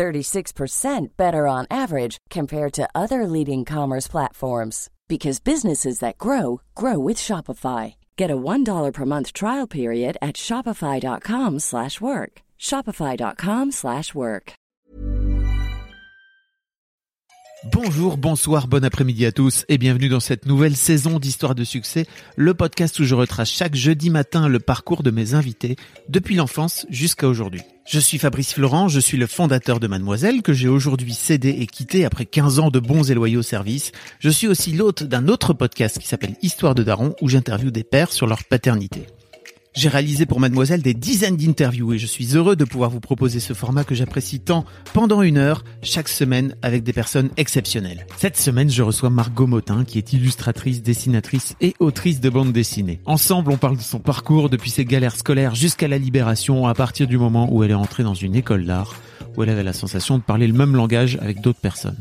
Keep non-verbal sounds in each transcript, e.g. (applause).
36% better on average compared to other leading commerce platforms because businesses that grow grow with Shopify. Get a $1 per month trial period at shopify.com/work. shopify.com/work. Bonjour, bonsoir, bon après-midi à tous et bienvenue dans cette nouvelle saison d'Histoire de succès, le podcast où je retrace chaque jeudi matin le parcours de mes invités depuis l'enfance jusqu'à aujourd'hui. Je suis Fabrice Florent, je suis le fondateur de Mademoiselle que j'ai aujourd'hui cédé et quitté après 15 ans de bons et loyaux services. Je suis aussi l'hôte d'un autre podcast qui s'appelle Histoire de Daron où j'interviewe des pères sur leur paternité. J'ai réalisé pour Mademoiselle des dizaines d'interviews et je suis heureux de pouvoir vous proposer ce format que j'apprécie tant pendant une heure chaque semaine avec des personnes exceptionnelles. Cette semaine, je reçois Margot Motin qui est illustratrice, dessinatrice et autrice de bande dessinée. Ensemble, on parle de son parcours depuis ses galères scolaires jusqu'à la libération à partir du moment où elle est entrée dans une école d'art où elle avait la sensation de parler le même langage avec d'autres personnes.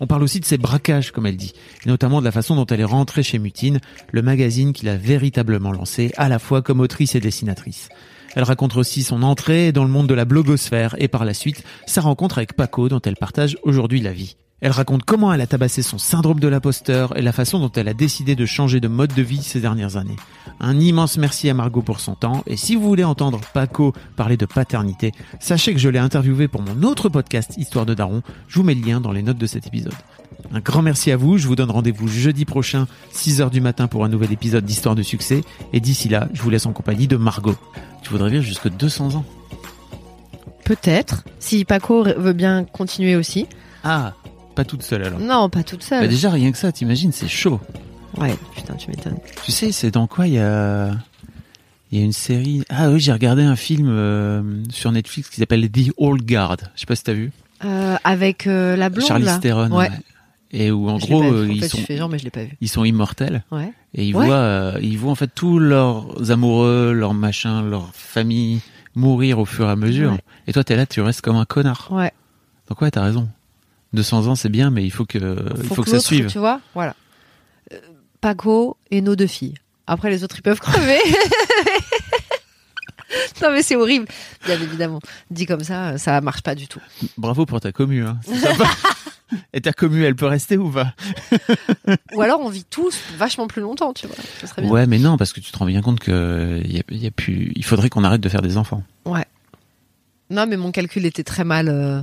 On parle aussi de ses braquages, comme elle dit, et notamment de la façon dont elle est rentrée chez Mutine, le magazine qu'il a véritablement lancé, à la fois comme autrice et dessinatrice. Elle raconte aussi son entrée dans le monde de la blogosphère et par la suite sa rencontre avec Paco dont elle partage aujourd'hui la vie. Elle raconte comment elle a tabassé son syndrome de l'imposteur et la façon dont elle a décidé de changer de mode de vie ces dernières années. Un immense merci à Margot pour son temps et si vous voulez entendre Paco parler de paternité, sachez que je l'ai interviewé pour mon autre podcast Histoire de Daron, je vous mets le lien dans les notes de cet épisode. Un grand merci à vous, je vous donne rendez-vous jeudi prochain 6h du matin pour un nouvel épisode d'Histoire de succès et d'ici là, je vous laisse en compagnie de Margot. Tu voudrais vivre jusque 200 ans? Peut-être, si Paco veut bien continuer aussi. Ah, pas toute seule alors. Non, pas toute seule. Bah déjà rien que ça, t'imagines, c'est chaud. Ouais, putain, tu m'étonnes. Tu sais, c'est dans quoi il y a il y a une série. Ah oui, j'ai regardé un film euh, sur Netflix qui s'appelle The Old Guard. Je sais pas si t'as vu. Euh, avec euh, la blonde Charlie. Theron. Ouais. ouais. Et où en Je gros En ils fait, sont je fais genre, mais je l'ai pas vu. ils sont immortels Ouais. et ils Ouais. voient ils voient en fait tous leurs amoureux, leurs machins, leurs familles mourir au fur et à mesure. Et toi t'es là, tu restes comme un connard. Ouais. Donc ouais, t'as raison. 200 ans c'est bien, mais il faut que il faut, que, ça suive. Tu vois, voilà. Euh, Paco et nos deux filles. Après, les autres, ils peuvent crever. (laughs) non, mais c'est horrible. Bien évidemment. Dit comme ça, ça marche pas du tout. Bravo pour ta commu. Hein. (laughs) Et ta commu, elle peut rester ou pas? (laughs) Ou alors, on vit tous vachement plus longtemps, tu vois. Ça serait bien. Ouais, mais non, parce que tu te rends bien compte que a, y a plus. Il faudrait qu'on arrête de faire des enfants. Ouais. Non, mais mon calcul était très mal. euh,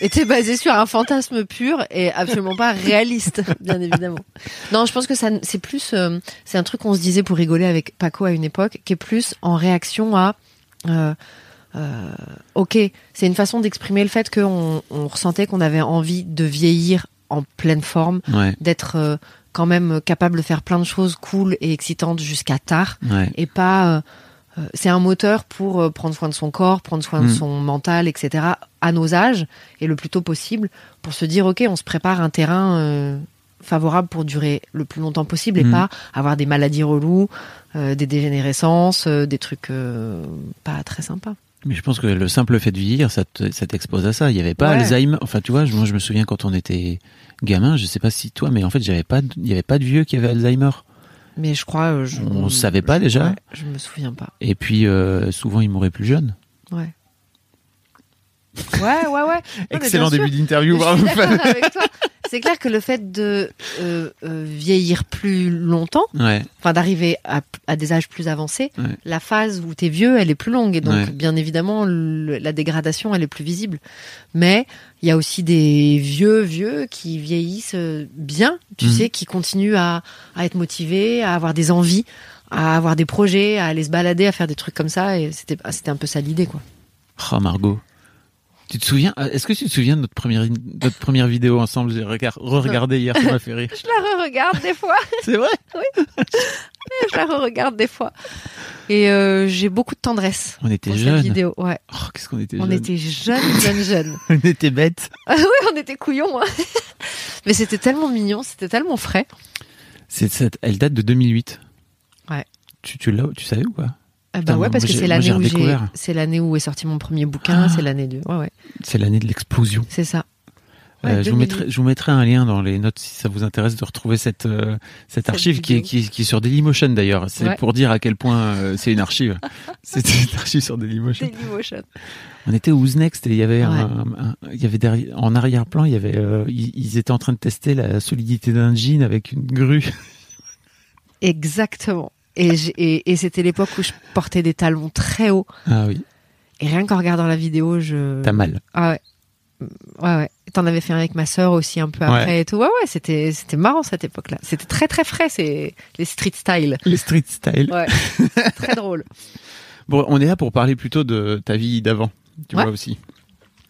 était basé sur un fantasme pur et absolument pas réaliste, bien évidemment. Non, je pense que ça, c'est plus, euh, c'est un truc qu'on se disait pour rigoler avec Paco à une époque, qui est plus en réaction à. euh, euh, ok, c'est une façon d'exprimer le fait qu'on on ressentait qu'on avait envie de vieillir en pleine forme, Ouais, d'être quand même capable de faire plein de choses cool et excitantes jusqu'à tard ouais. et pas c'est un moteur pour euh, prendre soin de son corps, prendre soin de Mm. son mental, etc. à nos âges et le plus tôt possible pour se dire ok on se prépare un terrain euh, favorable pour durer le plus longtemps possible et Mm. pas avoir des maladies reloues, euh, des dégénérescences, euh, des trucs euh, pas très sympas. Mais je pense que le simple fait de vieillir, ça te- ça t'expose à ça. Il y avait pas Ouais. Alzheimer. Enfin, tu vois, moi, je me souviens quand on était gamin, je sais pas si toi, mais en fait, j'avais pas, de- il y avait pas de vieux qui avait Alzheimer. Mais je crois euh, je, On savait pas déjà Ouais, je me souviens pas. Et puis, euh, souvent, ils mouraient plus jeunes. Ouais. Ouais, ouais, ouais. Excellent début d'interview, Je bravo. suis avec toi. C'est clair que le fait de euh, euh, vieillir plus longtemps, Ouais, enfin d'arriver à, à des âges plus avancés, Ouais. la phase où t'es vieux, elle est plus longue et donc Ouais. bien évidemment le- la dégradation elle est plus visible. Mais il y a aussi des vieux vieux qui vieillissent euh, bien, tu Mhm. sais, qui continuent à, à être motivés, à avoir des envies, à avoir des projets, à aller se balader, à faire des trucs comme ça et c'était c'était un peu ça l'idée quoi. Oh, Margot. Tu te souviens, euh, est-ce que tu te souviens de notre première, notre première vidéo ensemble? J'ai regard- re-regardé hier, ça m'a fait rire. Je la re-regarde des fois. (laughs) C'est vrai? je la re-regarde des fois. Et euh, j'ai beaucoup de tendresse On était pour cette jeunes. vidéo. Ouais. Oh, qu'est-ce qu'on était On jeunes. était jeunes, jeunes, jeunes. (laughs) On était bêtes. (laughs) Ah oui, on était couillons. hein. Mais c'était tellement mignon, c'était tellement frais. Cette, elle date de 2008. Ouais. Tu, tu l'as, tu savais ou pas? Ah bah ouais, parce que c'est l'année où c'est l'année où est sorti mon premier bouquin, Ah. c'est l'année de, ouais, ouais, C'est l'année de l'explosion. c'est ça. Ouais, Euh, je, vous 2008. mettrai, je vous mettrai un lien dans les notes si ça vous intéresse de retrouver cette, euh, cette Cette archive qui est, qui, est, qui est sur Dailymotion d'ailleurs. C'est Ouais. pour dire à quel point euh, c'est une archive. (laughs) c'est une archive sur Dailymotion. Dailymotion. On était au Next? Et il y avait, un- Ouais. un- il y avait derrière, en arrière-plan, il y avait, euh, ils, ils étaient en train de tester la solidité d'un jean avec une grue. (laughs) Exactement. Et, j'ai- et, et c'était l'époque où je portais des talons très hauts. Ah oui, Et rien qu'en regardant la vidéo, je. t'as mal. Ah ouais. Ouais, ouais. Et T'en avais fait un avec ma sœur aussi un peu Ouais. après et tout. Ouais, ouais, c'était, c'était marrant cette époque-là. C'était très, très frais, c'est les street style. Les street style. Ouais. (laughs) très drôle. Bon, on est là pour parler plutôt de ta vie d'avant. Tu Ouais. vois aussi.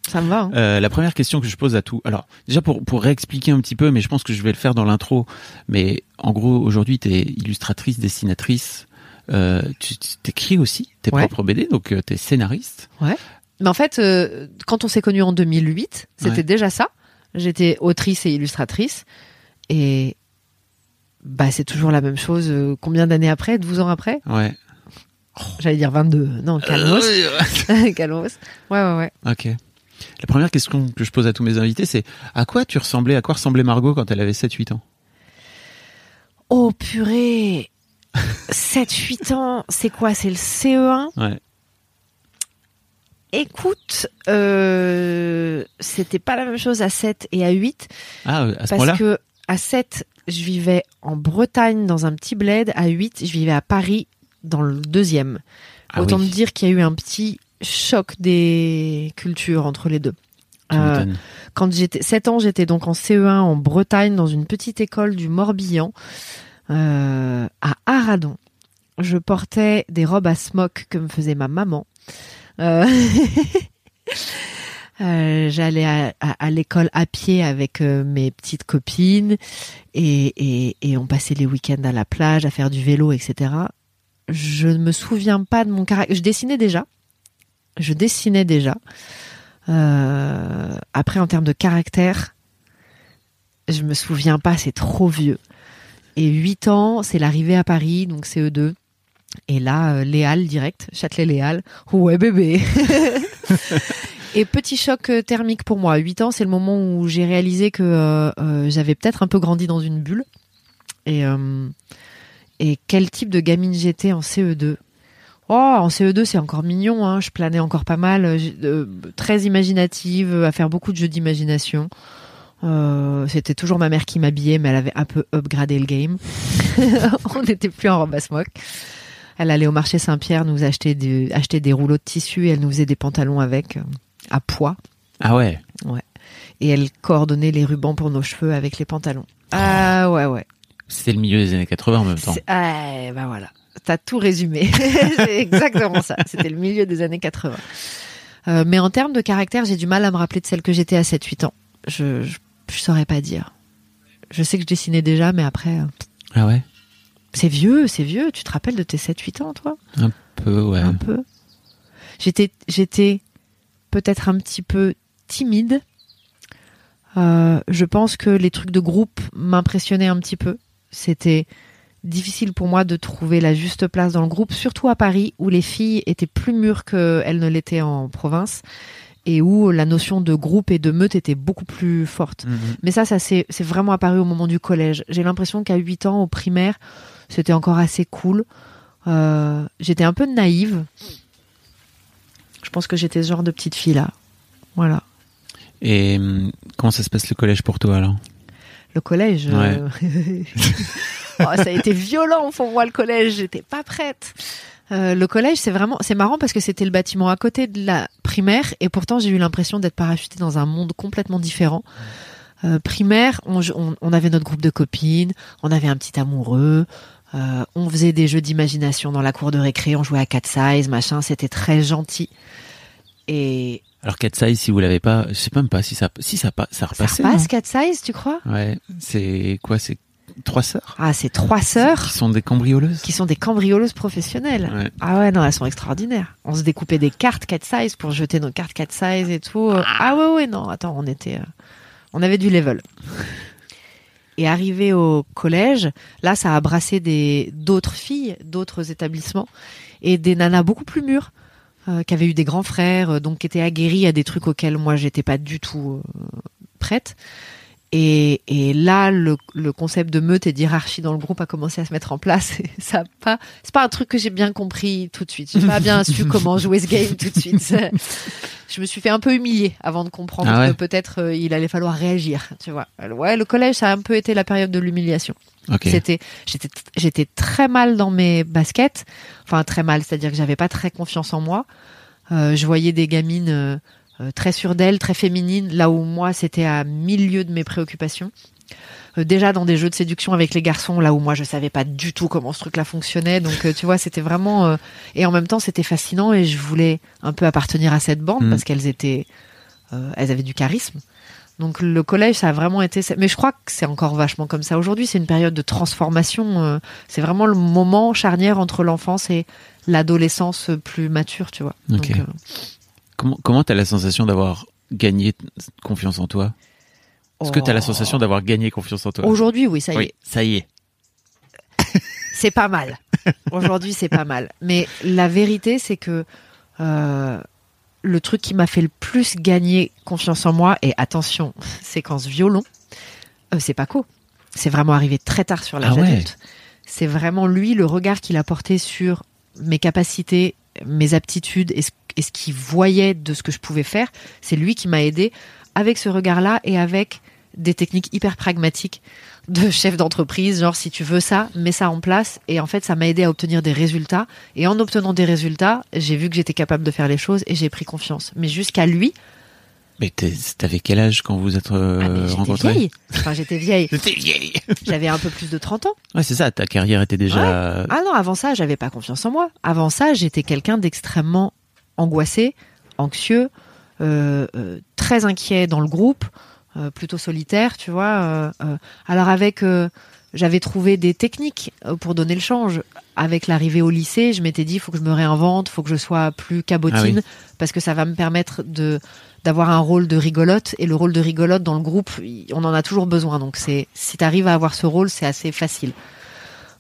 Ça me va. hein. Euh, la première question que je pose à tout. Alors, déjà pour, pour réexpliquer un petit peu, mais je pense que je vais le faire dans l'intro. Mais en gros, aujourd'hui, tu es illustratrice, dessinatrice. Euh, tu t'écris aussi tes Ouais. propres BD, donc tu es scénariste. Mais en fait, euh, quand on s'est connus en 2008, c'était Ouais. déjà ça. J'étais autrice et illustratrice. Et bah, c'est toujours la même chose. euh, Combien d'années après? 12 ans après? Ouais. J'allais dire 22. Non, calmos. Euh, (laughs) calmos. Ouais, ouais, ouais. ok. La première question que je pose à tous mes invités, c'est à quoi tu ressemblais, à quoi ressemblait Margot quand elle avait 7-8 ans? Oh purée. (laughs) 7-8 ans, c'est quoi? C'est le CE1 Ouais. Écoute, euh, c'était pas la même chose à 7 et à 8 Ah, à ce parce que à 7, je vivais en Bretagne dans un petit bled, à 8, je vivais à Paris dans le deuxième. Ah Autant oui, me dire qu'il y a eu un petit choc des cultures entre les deux. Euh, quand j'étais 7 ans, j'étais donc en CE1 en Bretagne dans une petite école du Morbihan euh, à Aradon. Je portais des robes à smock que me faisait ma maman. Euh, (laughs) euh, J'allais à, à- à l'école à pied avec euh, mes petites copines et, et, et on passait les week-ends à la plage à faire du vélo, etc. Je ne me souviens pas de mon caractère. Je dessinais déjà. Je dessinais déjà. Euh, après, en termes de caractère, je me souviens pas, c'est trop vieux. Et 8 ans, c'est l'arrivée à Paris, donc CE2. Et là, euh, Léal direct, Châtelet-Léal. Ouais, bébé. (laughs) Et petit choc euh, thermique pour moi. 8 ans, c'est le moment où j'ai réalisé que j'avais peut-être un peu grandi dans une bulle. Et, et quel type de gamine j'étais en CE2 Oh, en CE2, c'est encore mignon. Hein. Je planais encore pas mal. euh, euh, très imaginative, euh, à faire beaucoup de jeux d'imagination. Euh, C'était toujours ma mère qui m'habillait, mais elle avait un peu upgradé le game. (laughs) On n'était plus en robe à smock. Elle allait au marché Saint-Pierre nous acheter des, acheter des rouleaux de tissu et elle nous faisait des pantalons avec, euh, à poids. Ah ouais? Et elle coordonnait les rubans pour nos cheveux avec les pantalons. Ah ouais, ouais. C'était le milieu des années 80 en même temps. Ah, bah voilà. T'as tout résumé. (laughs) c'est exactement ça. C'était le milieu des années 80. Euh, mais en termes de caractère, j'ai du mal à me rappeler de celle que j'étais à 7-8 ans. Je, je, je saurais pas dire. Je sais que je dessinais déjà, mais après, euh, Ah ouais? c'est vieux, c'est vieux. Tu te rappelles de tes 7-8 ans, toi? Peu, ouais. Un peu. J'étais, j'étais peut-être un petit peu timide. Euh, je pense que les trucs de groupe m'impressionnaient un petit peu. C'était difficile pour moi de trouver la juste place dans le groupe, surtout à Paris, où les filles étaient plus mûres qu'elles ne l'étaient en province, et où la notion de groupe et de meute était beaucoup plus forte. Mhm. Mais ça, ça c'est vraiment apparu au moment du collège. J'ai l'impression qu'à 8 ans, au primaire, c'était encore assez cool. Euh, j'étais un peu naïve. Je pense que j'étais ce genre de petite fille là. Voilà. Et hum, comment ça se passe le collège pour toi alors? Le collège. euh, (laughs) oh, ça a été violent pour moi le collège. J'étais pas prête. Euh, le collège, c'est vraiment, c'est marrant parce que c'était le bâtiment à côté de la primaire et pourtant j'ai eu l'impression d'être parachutée dans un monde complètement différent. Euh, primaire, on, on, on avait notre groupe de copines, on avait un petit amoureux, euh, on faisait des jeux d'imagination dans la cour de récré, on jouait à cat size, machin, c'était très gentil. Et Alors Cat Size, si vous l'avez pas, je sais même pas si ça, si ça, repasse cat size, tu crois? Ouais. C'est quoi C'est trois sœurs Ah, c'est trois sœurs qui sont des cambrioleuses. qui sont des cambrioleuses professionnelles. Ouais. Ah ouais, non, elles sont extraordinaires. On se découpait des cartes 4 size pour jeter nos cartes 4 size et tout. Ah ouais, ouais, non, attends, on était. euh, on avait du level. (laughs) Et arrivé au collège, là, ça a brassé des d'autres filles, d'autres établissements et des nanas beaucoup plus mûres. euh, qui avaient eu des grands frères, euh, donc qui étaient aguerris à des trucs auxquels moi j'étais pas du tout euh, prête. Et, et là, le, le concept de meute et d'hierarchie dans le groupe a commencé à se mettre en place. (laughs) Et ça a pas, c'est pas un truc que j'ai bien compris tout de suite. J'ai pas bien su (laughs) comment jouer ce game tout de suite. (laughs) Je me suis fait un peu humilier avant de comprendre Ah ouais que peut-être euh, il allait falloir réagir. Tu vois. Ouais, le collège, ça a un peu été la période de l'humiliation. Ok. C'était, j'étais, j'étais très mal dans mes baskets. Enfin, très mal, c'est-à-dire que j'avais pas très confiance en moi. Euh, je voyais des gamines euh, très sûres d'elles, très féminines, là où moi, c'était à milieu de mes préoccupations. Euh, déjà dans des jeux de séduction avec les garçons, là où moi, je savais pas du tout comment ce truc-là fonctionnait. Donc, euh, tu vois, c'était vraiment, euh, et en même temps, c'était fascinant et je voulais un peu appartenir à cette bande Mm. parce qu'elles étaient, euh, elles avaient du charisme. Donc le collège, ça a vraiment été. Mais je crois que c'est encore vachement comme ça aujourd'hui. C'est une période de transformation. euh, C'est vraiment le moment charnière entre l'enfance et l'adolescence plus mature, tu vois. Donc, euh, Comment comment t'as la sensation d'avoir gagné confiance en toi? Est-ce que t'as la oh. sensation d'avoir gagné confiance en toi? Aujourd'hui, oui, ça y Oui, est. ça y est. (laughs) C'est pas mal. Aujourd'hui, c'est pas mal. Mais la vérité, c'est que euh, le truc qui m'a fait le plus gagner confiance en moi, et attention, (laughs) séquence violon, euh, c'est Paco. C'est vraiment arrivé très tard sur l'âge Ah ouais. adulte. C'est vraiment lui, le regard qu'il a porté sur mes capacités, mes aptitudes et ce, et ce qu'il voyait de ce que je pouvais faire. C'est lui qui m'a aidé avec ce regard-là et avec des techniques hyper pragmatiques de (laughs) chef d'entreprise, genre si tu veux ça, mets ça en place. Et en fait, ça m'a aidé à obtenir des résultats. Et en obtenant des résultats, j'ai vu que j'étais capable de faire les choses et j'ai pris confiance. Mais jusqu'à lui, Mais t'avais quel âge quand vous êtes euh, ah, rencontrés vieille. Enfin, j'étais vieille. (laughs) J'étais vieille. J'avais un peu plus de 30 ans. Ouais, c'est ça. Ta carrière était déjà. Ah non, avant ça, j'avais pas confiance en moi. Avant ça, j'étais quelqu'un d'extrêmement angoissé, anxieux, euh, euh, très inquiet dans le groupe, euh, plutôt solitaire, tu vois. alors avec, j'avais trouvé des techniques pour donner le change. Avec l'arrivée au lycée, je m'étais dit, il faut que je me réinvente, faut que je sois plus cabotine, Ah parce que ça va me permettre de d'avoir un rôle de rigolote. Et le rôle de rigolote dans le groupe, on en a toujours besoin. Donc c'est, si tu arrives à avoir ce rôle, c'est assez facile.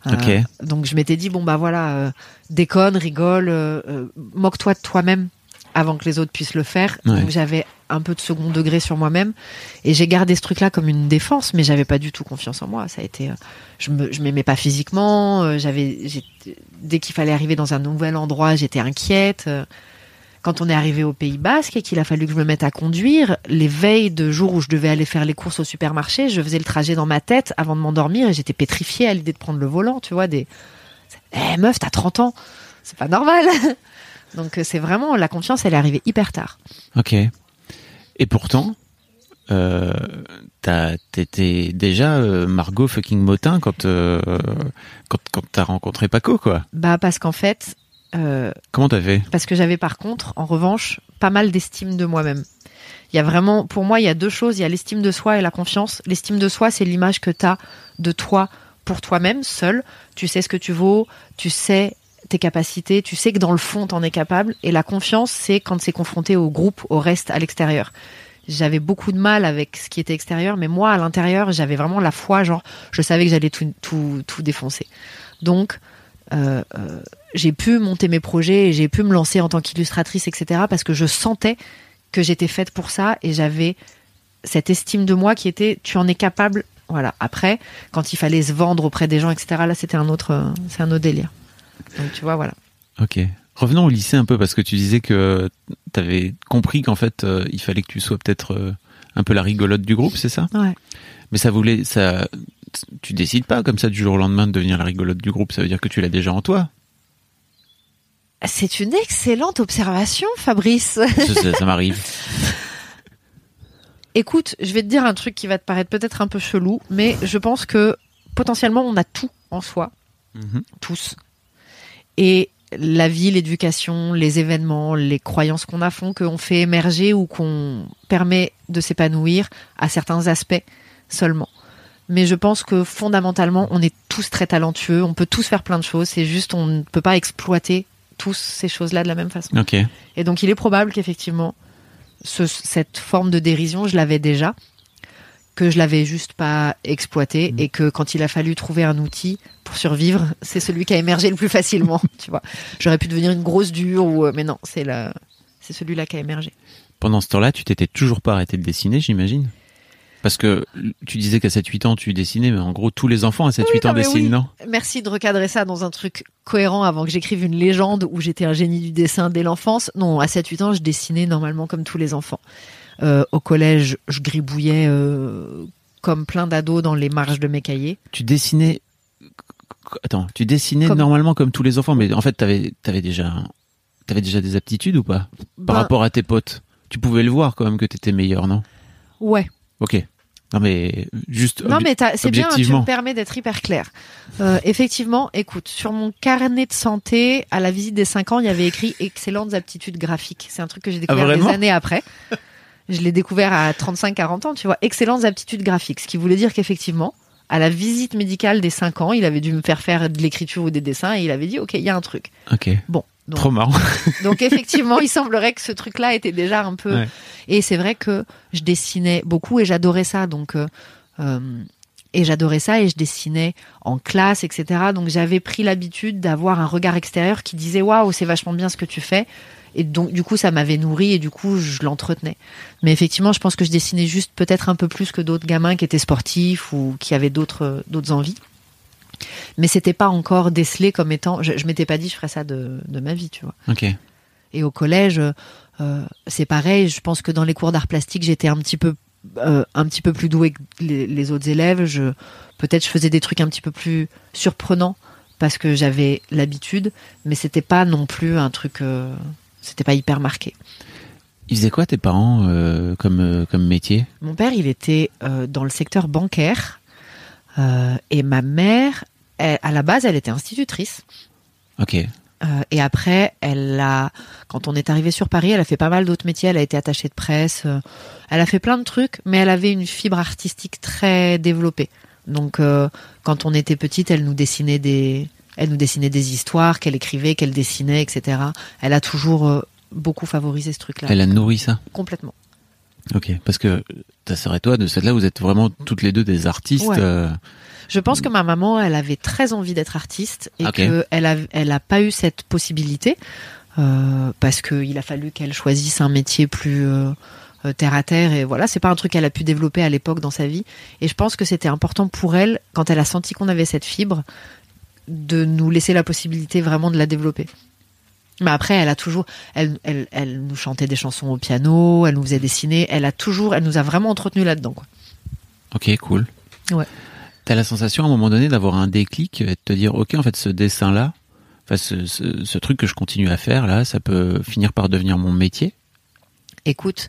Euh, donc je m'étais dit bon bah voilà, euh, déconne, rigole, euh, moque-toi de toi-même avant que les autres puissent le faire. Ouais. Donc j'avais un peu de second degré sur moi-même et j'ai gardé ce truc-là comme une défense, mais j'avais pas du tout confiance en moi. Ça a été, je me, je m'aimais pas physiquement. j'avais, dès qu'il fallait arriver dans un nouvel endroit, j'étais inquiète. Quand on est arrivé au Pays Basque et qu'il a fallu que je me mette à conduire, les veilles de jour où je devais aller faire les courses au supermarché, je faisais le trajet dans ma tête avant de m'endormir et j'étais pétrifiée à l'idée de prendre le volant, tu vois, des Eh meuf, t'as 30 ans, c'est pas normal. (laughs) Donc euh, c'est vraiment la confiance, elle est arrivée hyper tard. Ok. Et pourtant, euh, t'as- t'étais déjà euh, Margot fucking Motin quand euh, quand quand t'as rencontré Paco quoi. Bah parce qu'en fait, euh, Comment t'as fait? parce que j'avais par contre, en revanche, pas mal d'estime de moi-même. Il y a vraiment, pour moi, il y a deux choses. Il y a l'estime de soi et la confiance. L'estime de soi, c'est l'image que tu as de toi pour toi-même, seul. Tu sais ce que tu vaux, tu sais tes capacités, tu sais que dans le fond, t'en es capable. Et la confiance, c'est quand c'est confronté au groupe, au reste, à l'extérieur. J'avais beaucoup de mal avec ce qui était extérieur, mais moi, à l'intérieur, j'avais vraiment la foi, genre, je savais que j'allais tout, tout, tout défoncer. Donc, euh, euh, j'ai pu monter mes projets et j'ai pu me lancer en tant qu'illustratrice, etc. parce que je sentais que j'étais faite pour ça et j'avais cette estime de moi qui était tu en es capable. Voilà. Après, quand il fallait se vendre auprès des gens, etc. Là, c'était un autre, euh, c'est un autre délire. Donc tu vois, voilà. Ok. Revenons au lycée un peu parce que tu disais que t'avais compris qu'en fait euh, il fallait que tu sois peut-être euh, un peu la rigolote du groupe, c'est ça? Ouais. Mais ça voulait ça. Tu décides pas comme ça du jour au lendemain de devenir la rigolote du groupe. Ça veut dire que tu l'as déjà en toi. C'est une excellente observation, Fabrice. Ça, ça- ça m'arrive. (laughs) Écoute, je vais te dire un truc qui va te paraître peut-être un peu chelou, mais je pense que potentiellement on a tout en soi, Mhm. tous. Et la vie, l'éducation, les événements, les croyances qu'on a font qu'on fait émerger ou qu'on permet de s'épanouir à certains aspects seulement. Mais je pense que fondamentalement, on est tous très talentueux, on peut tous faire plein de choses, c'est juste on ne peut pas exploiter tous ces choses-là de la même façon. Et donc, il est probable qu'effectivement, ce- cette forme de dérision, je l'avais déjà. que je l'avais juste pas exploité Mm. et que quand il a fallu trouver un outil pour survivre, c'est celui qui a émergé le plus facilement, (laughs) tu vois. J'aurais pu devenir une grosse dure ou euh, mais non, c'est la c'est celui-là qui a émergé. Pendant ce temps-là, tu t'étais toujours pas arrêté de dessiner, j'imagine? Parce que tu disais qu'à 7-8 ans, tu dessinais, mais en gros, tous les enfants à 7-8 ans non, dessinent, oui. non? Merci de recadrer ça dans un truc cohérent avant que j'écrive une légende où j'étais un génie du dessin dès l'enfance. Non, à 7-8 ans, je dessinais normalement comme tous les enfants. Euh, au collège, je gribouillais euh, comme plein d'ados dans les marges de mes cahiers. Tu dessinais... Attends, tu dessinais Comme- normalement comme tous les enfants, mais en fait, t'avais avais déjà, avais déjà des aptitudes ou pas? Par Ben, rapport à tes potes Tu pouvais le voir quand même que t'étais meilleur, non? Ouais. Ok. Non mais juste... Non, mais c'est bien, tu objectivement. me permets d'être hyper clair. Euh, effectivement, écoute, sur mon carnet de santé, à la visite des 5 ans, il y avait écrit excellentes aptitudes graphiques. C'est un truc que j'ai découvert des Ah, vraiment? années après. Je l'ai découvert à 35-40 ans, tu vois. Excellentes aptitudes graphiques. Ce qui voulait dire qu'effectivement, à la visite médicale des 5 ans, il avait dû me faire faire de l'écriture ou des dessins et il avait dit, OK, il y a un truc. Ok. Bon. Donc, Trop marrant. (laughs) donc effectivement, il (laughs) semblerait que ce truc-là était déjà un peu. Ouais. Et c'est vrai que je dessinais beaucoup et j'adorais ça. Donc euh, euh, et j'adorais ça et je dessinais en classe, etc. Donc j'avais pris l'habitude d'avoir un regard extérieur qui disait waouh, c'est vachement bien ce que tu fais. Et donc du coup, ça m'avait nourri et du coup, je l'entretenais. Mais effectivement, je pense que je dessinais juste peut-être un peu plus que d'autres gamins qui étaient sportifs ou qui avaient d'autres d'autres envies. Mais c'était pas encore décelé comme étant. Je, je m'étais pas dit je ferais ça de, de ma vie, tu vois. Ok. Et au collège, euh, c'est pareil. Je pense que dans les cours d'art plastique, j'étais un petit peu, euh, un petit peu plus douée que les, les autres élèves. Je, peut-être, je faisais des trucs un petit peu plus surprenants parce que j'avais l'habitude, mais c'était pas non plus un truc. euh, c'était pas hyper marqué. Ils faisaient quoi tes parents euh, comme, comme métier? Mon père, il était euh, dans le secteur bancaire euh, et ma mère, elle- à la base, elle était institutrice. Ok. Euh, et après, elle a, quand on est arrivé sur Paris, elle a fait pas mal d'autres métiers. Elle a été attachée de presse. euh, elle a fait plein de trucs, mais elle avait une fibre artistique très développée. Donc, euh, quand on était petite, elle nous dessinait des, elle nous dessinait des histoires qu'elle écrivait, qu'elle dessinait, etc. Elle a toujours beaucoup favorisé ce truc-là. Elle a nourri ça Complètement. Ok. Parce que ta sœur et toi, de celle-là, vous êtes vraiment toutes les deux des artistes. Ouais. Je pense que ma maman, elle avait très envie d'être artiste et qu'elle a, elle a pas eu cette possibilité euh, parce qu'il a fallu qu'elle choisisse un métier plus euh, euh, terre à terre et voilà, c'est pas un truc qu'elle a pu développer à l'époque dans sa vie. Et je pense que c'était important pour elle, quand elle a senti qu'on avait cette fibre, de nous laisser la possibilité vraiment de la développer. Mais après, elle a toujours, elle, elle, elle nous chantait des chansons au piano, elle nous faisait dessiner, elle a toujours, elle nous a vraiment entretenu là-dedans. Quoi. Ok, cool. Ouais. T'as la sensation à un moment donné d'avoir un déclic et de te dire, ok, en fait, ce dessin-là, enfin, ce, ce, ce truc que je continue à faire là, ça peut finir par devenir mon métier? Écoute,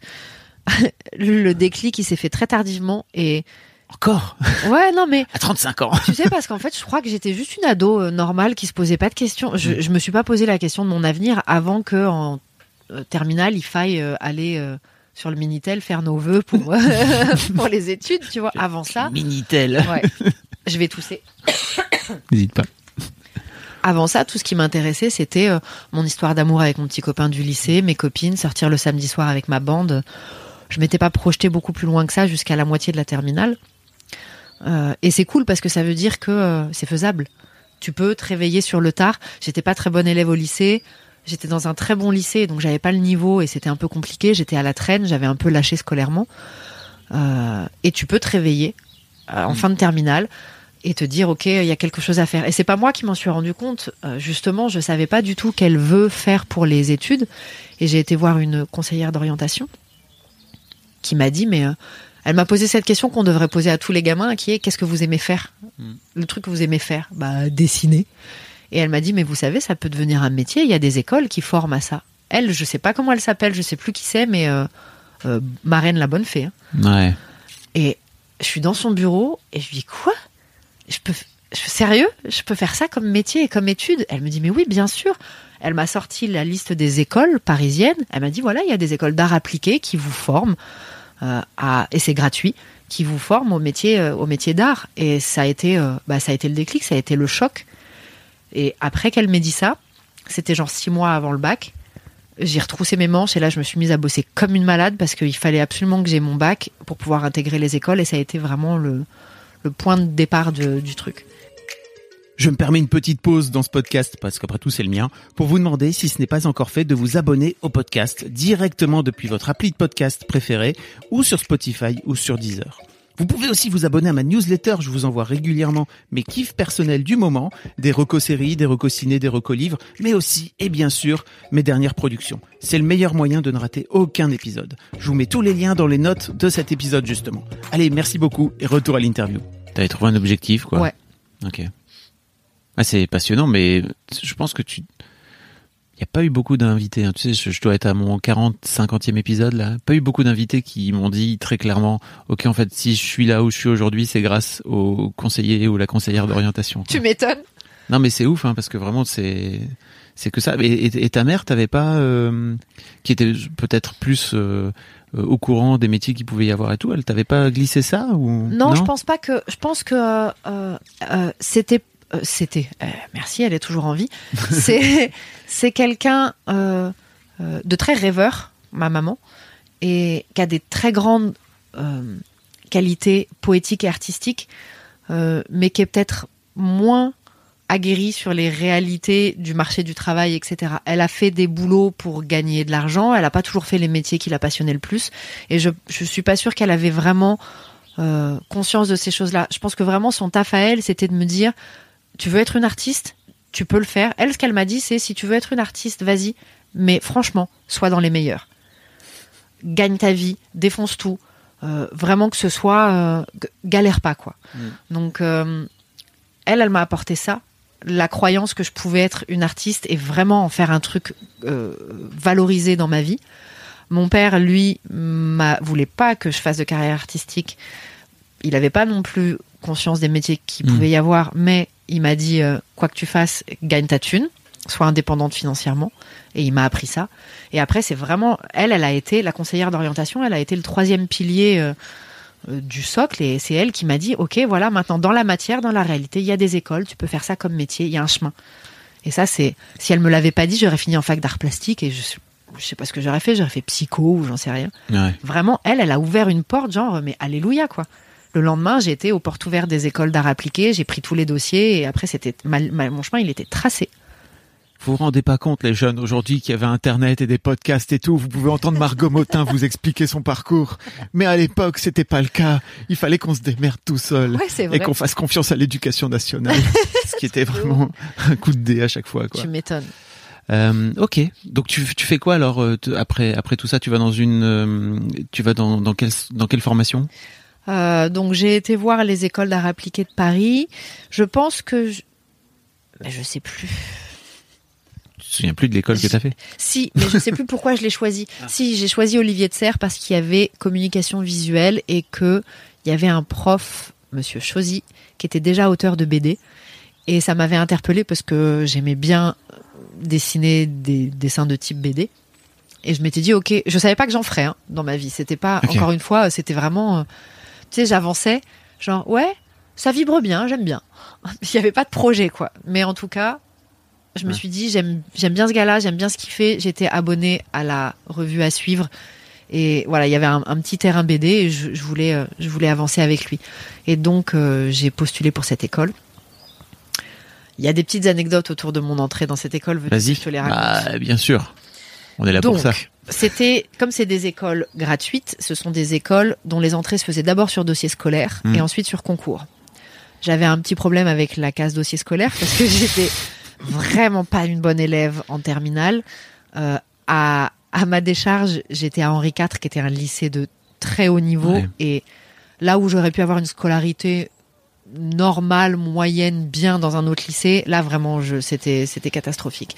(laughs) le déclic, il s'est fait très tardivement et Encore? Ouais, non mais à 35 ans. tu sais parce qu'en fait, je crois que j'étais juste une ado euh, normale qui se posait pas de questions. Je, je me suis pas posé la question de mon avenir avant que en euh, terminale, il faille euh, aller sur le minitel faire nos vœux pour (laughs) pour les études, tu vois. Avant ça, Minitel. ouais, je vais tousser. N'hésite pas. Avant ça, tout ce qui m'intéressait, c'était euh, mon histoire d'amour avec mon petit copain du lycée, mes copines, sortir le samedi soir avec ma bande. Je m'étais pas projetée beaucoup plus loin que ça jusqu'à la moitié de la terminale. Euh, et c'est cool parce que ça veut dire que euh, c'est faisable. Tu peux te réveiller sur le tard. J'étais pas très bonne élève au lycée. J'étais dans un très bon lycée, donc j'avais pas le niveau et c'était un peu compliqué. J'étais à la traîne, j'avais un peu lâché scolairement. Euh, et tu peux te réveiller euh, en fin de terminale et te dire ok il y a quelque chose à faire. Et c'est pas moi qui m'en suis rendu compte. Euh, justement je savais pas du tout qu'elle veut faire pour les études. Et j'ai été voir une conseillère d'orientation qui m'a dit mais euh, elle m'a posé cette question qu'on devrait poser à tous les gamins qui est qu'est-ce que vous aimez faire? Le truc que vous aimez faire? Bah dessiner et elle m'a dit mais vous savez ça peut devenir un métier il y a des écoles qui forment à ça elle je sais pas comment elle s'appelle je sais plus qui c'est mais euh, euh, Marraine la bonne fée hein. Ouais. Et je suis dans son bureau et je lui dis quoi? Je peux je sérieux? Je peux faire ça comme métier et comme étude? Elle me dit mais oui, bien sûr. Elle m'a sorti la liste des écoles parisiennes. Elle m'a dit voilà, il y a des écoles d'art appliqué qui vous forment euh, à et c'est gratuit, qui vous forment au métier au métier d'art. Et ça a été bah ça a été le déclic, ça a été le choc. Et après qu'elle m'ait dit ça, c'était genre six mois avant le bac. j'ai retroussé mes manches et là je me suis mise à bosser comme une malade parce qu'il fallait absolument que j'ai mon bac pour pouvoir intégrer les écoles et ça a été vraiment le, point de départ du truc. Je me permets une petite pause dans ce podcast, parce qu'après tout c'est le mien, pour vous demander si ce n'est pas encore fait de vous abonner au podcast directement depuis votre appli de podcast préféré ou sur Spotify ou sur Deezer. Vous pouvez aussi vous abonner à ma newsletter, je vous envoie régulièrement mes kiffs personnels du moment, des recos séries, des recos ciné, des recos livres, mais aussi, et bien sûr, mes dernières productions. C'est le meilleur moyen de ne rater aucun épisode. Je vous mets tous les liens dans les notes de cet épisode justement. Allez, merci beaucoup et retour à l'interview. T'avais trouvé un objectif quoi Ouais. Ok. Ah, c'est passionnant, mais je pense que tu. Il n'y a pas eu beaucoup d'invités. hein. Tu sais, je, je dois être à mon 40, 50e épisode là. Pas eu beaucoup d'invités qui m'ont dit très clairement Ok, en fait, si je suis là où je suis aujourd'hui, c'est grâce au conseiller ou la conseillère d'orientation. Tu m'étonnes Non, mais c'est ouf, hein, parce que vraiment, c'est. C'est que ça. Et, et- et ta mère, t'avais pas. euh, qui était peut-être plus. euh, au courant des métiers qu'il pouvait y avoir et tout, elle t'avait pas glissé ça ou Non, je pense pas que. Je pense que euh, euh, c'était. Euh, c'était. euh, merci, elle est toujours en vie. (laughs) c'est quelqu'un euh, de très rêveur, ma maman, et qui a des très grandes qualités poétiques et artistiques, mais qui est peut-être moins aguerrie sur les réalités du marché du travail, etc. Elle a fait des boulots pour gagner de l'argent. Elle n'a pas toujours fait les métiers qui la passionnaient le plus. Et je je suis pas sûre qu'elle avait vraiment conscience de ces choses-là. Je pense que vraiment son taf à elle, c'était de me dire, tu veux être une artiste, tu peux le faire. Elle, ce qu'elle m'a dit, c'est si tu veux être une artiste, vas-y, mais franchement, sois dans les meilleurs. Gagne ta vie, défonce tout. Euh, vraiment que ce soit euh, galère pas quoi. Donc euh, elle, elle m'a apporté ça, la croyance que je pouvais être une artiste et vraiment en faire un truc valorisé dans ma vie. Mon père, lui, voulait pas que je fasse de carrière artistique. Il n'avait pas non plus conscience des métiers qu'il Mm. pouvait y avoir, mais il m'a dit euh, quoi que tu fasses, gagne ta thune, sois indépendante financièrement. Et il m'a appris ça. Et après, c'est vraiment elle, elle a été la conseillère d'orientation. Elle a été le troisième pilier euh, euh, du socle, et c'est elle qui m'a dit ok, voilà, maintenant dans la matière, dans la réalité, il y a des écoles, tu peux faire ça comme métier, il y a un chemin. Et ça, c'est si elle me l'avait pas dit, j'aurais fini en fac d'art plastique et je je sais pas ce que j'aurais fait, j'aurais fait psycho ou j'en sais rien. Ouais. Vraiment, elle, elle a ouvert une porte, genre, mais alléluia, quoi. Le lendemain, j'ai été aux portes ouvertes des écoles d'art appliqué, j'ai pris tous les dossiers et après, c'était mal- mal- mon chemin, il était tracé. Vous vous rendez pas compte, les jeunes, aujourd'hui, qu'il y avait Internet et des podcasts et tout. Vous pouvez entendre Margot Motin vous expliquer son parcours. Mais à l'époque, c'était pas le cas. Il fallait qu'on se démerde tout seul. Ouais, c'est et vrai. qu'on fasse confiance à l'éducation nationale. (laughs) ce qui était vraiment un coup de dé à chaque fois, quoi. Tu m'étonnes. Euh, ok. Donc tu, tu fais quoi alors euh, après après tout ça? Tu vas dans une euh, tu vas dans dans quelle dans quelle formation? Euh, donc, j'ai été voir les écoles d'art appliqué de Paris. Je pense que. Je... Mais je sais plus. Tu te souviens plus de l'école que t'as fait? Si, mais je sais plus pourquoi je l'ai choisi. Si, j'ai choisi Olivier de Serre parce qu'il y avait communication visuelle et que il y avait un prof, Monsieur Chosy, qui était déjà auteur de BD. Et ça m'avait interpellé parce que j'aimais bien dessiner des dessins de type BD. Et je m'étais dit, ok, je savais pas que j'en ferais hein, dans ma vie. C'était pas, encore une fois, c'était vraiment, euh, tu sais, j'avançais, genre, ouais, ça vibre bien, j'aime bien. (laughs) Il n'y avait pas de projet, quoi. Mais en tout cas, je me suis dit, j'aime, j'aime bien ce gars-là, j'aime bien ce qu'il fait. J'étais abonnée à la revue à suivre. Et voilà, il y avait un, un petit terrain BD et je, je voulais, euh, je voulais avancer avec lui. Et donc, euh, j'ai postulé pour cette école. Il y a des petites anecdotes autour de mon entrée dans cette école. Vas-y. Je te les raconte. Bah, bien sûr. On est là Donc, pour ça. c'était comme c'est des écoles gratuites, ce sont des écoles dont les entrées se faisaient d'abord sur dossier scolaire Mm. et ensuite sur concours. J'avais un petit problème avec la case dossier scolaire parce que (laughs) j'étais vraiment pas une bonne élève en terminale. Euh, à, à ma décharge, j'étais à Henri IV, qui était un lycée de très haut niveau, Ouais. et là où j'aurais pu avoir une scolarité normale, moyenne, bien dans un autre lycée, là vraiment, c'était catastrophique.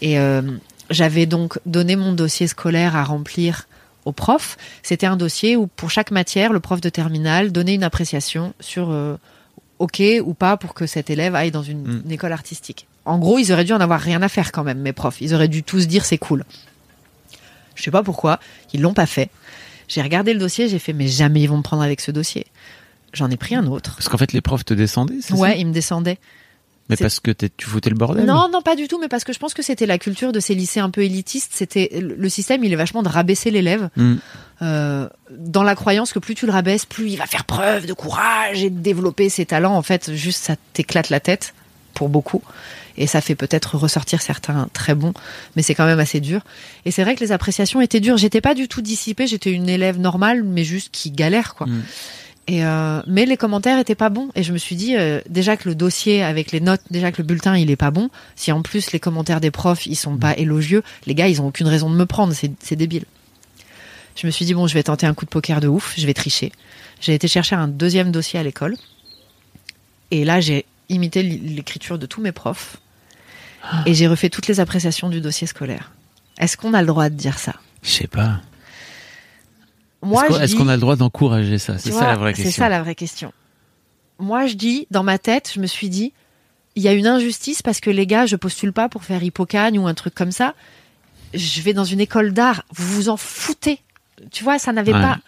Et euh, j'avais donc donné mon dossier scolaire à remplir au prof. C'était un dossier où pour chaque matière, le prof de terminale donnait une appréciation sur euh, OK ou pas pour que cet élève aille dans une, Mm. une école artistique. En gros, ils auraient dû en avoir rien à faire quand même, mes profs. Ils auraient dû tous dire c'est cool. Je sais pas pourquoi, ils l'ont pas fait. J'ai regardé le dossier, j'ai fait mais jamais ils vont me prendre avec ce dossier. J'en ai pris un autre. Parce qu'en fait, les profs te descendaient, c'est Ouais, ça? ils me descendaient. Mais parce que tu foutais le bordel Non, non, pas du tout, mais parce que je pense que c'était la culture de ces lycées un peu élitistes. C'était le système, il est vachement de rabaisser l'élève Hmm. euh, dans la croyance que plus tu le rabaisses, plus il va faire preuve de courage et de développer ses talents. En fait, juste ça t'éclate la tête pour beaucoup. Et ça fait peut-être ressortir certains très bons, mais c'est quand même assez dur. Et c'est vrai que les appréciations étaient dures. J'étais pas du tout dissipée, j'étais une élève normale, mais juste qui galère, quoi. Mm. Et euh, mais les commentaires étaient pas bons. Et je me suis dit, euh, déjà que le dossier avec les notes, déjà que le bulletin il est pas bon, si en plus les commentaires des profs ils sont pas élogieux, les gars ils ont aucune raison de me prendre, c'est c'est débile. Je me suis dit, bon, je vais tenter un coup de poker de ouf, je vais tricher. J'ai été chercher un deuxième dossier à l'école. Et là, j'ai imité l'écriture de tous mes profs. Et j'ai refait toutes les appréciations du dossier scolaire. Est-ce qu'on a le droit de dire ça? Je sais pas. Moi, Est-ce qu'on a le droit d'encourager ça? C'est ça la vraie question. C'est ça la vraie question. Moi, je dis, dans ma tête, je me suis dit, il y a une injustice parce que les gars, je postule pas pour faire Hippocagne ou un truc comme ça. Je vais dans une école d'art. Vous vous en foutez. Tu vois, ça n'avait Ouais. pas.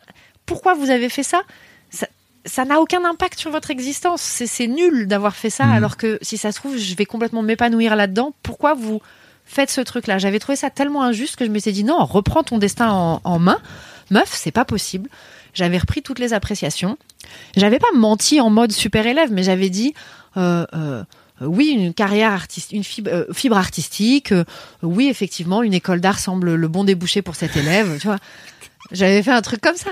Pourquoi vous avez fait ça? Ça- n'a aucun impact sur votre existence. C'est nul d'avoir fait ça, Mhm. alors que si ça se trouve, je vais complètement m'épanouir là-dedans. Pourquoi vous faites ce truc-là? J'avais trouvé ça tellement injuste que je me suis dit non, reprends ton destin en, en main. Meuf, c'est pas possible. J'avais repris toutes les appréciations. J'avais pas menti en mode super élève, mais j'avais dit euh, euh, oui, une carrière artistique, une fibre, euh, fibre artistique. oui, effectivement, une école d'art semble le bon débouché pour cet élève. Tu vois, j'avais fait un truc comme ça.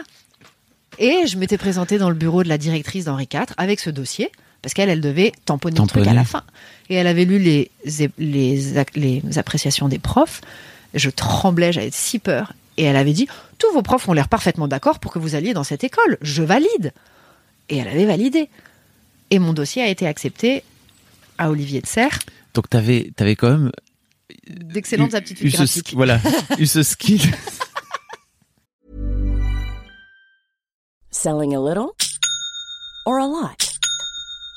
Et je m'étais présentée dans le bureau de la directrice d'Henri IV avec ce dossier, parce qu'elle, elle devait tamponner, le truc à Tamponner. la fin. Et elle avait lu les, les, ac- les appréciations des profs. Je tremblais, j'avais si peur. Et elle avait dit Tous vos profs ont l'air parfaitement d'accord pour que vous alliez dans cette école. Je valide. Et elle avait validé. Et mon dossier a été accepté à Olivier de Serres. Donc t'avais avais quand même D'excellentes eu- aptitudes eu ce, graphiques. voilà, (laughs) eu ce skill. Selling a little or a lot?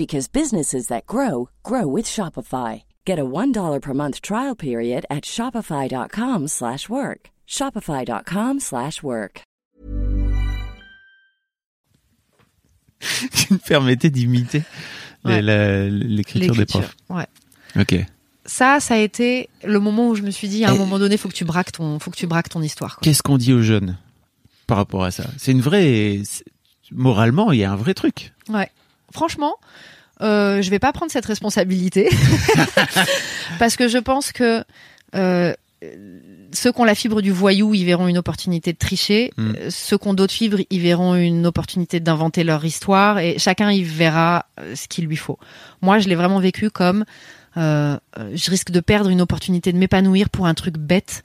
because businesses that grow grow with Shopify. Get a $1 per month trial period at shopify.com/work. slash work. shopify.com/work. slash work. (laughs) qui me permettait d'imiter Ouais. l'écriture des profs. Ouais. Ok. Ça, ça a été le moment où je me suis dit, à un Et- moment donné, faut que tu braques ton, faut que tu braques ton histoire. Qu'est-ce qu'on dit aux jeunes par rapport à ça? C'est une vraie. Moralement, il y a un vrai truc. Ouais. Franchement, euh, je vais pas prendre cette responsabilité (laughs) parce que je pense que euh, ceux qui ont la fibre du voyou, ils verront une opportunité de tricher. Mm. Ceux qui ont d'autres fibres, ils verront une opportunité d'inventer leur histoire et chacun il verra euh, ce qu'il lui faut. Moi, je l'ai vraiment vécu comme euh, je risque de perdre une opportunité de m'épanouir pour un truc bête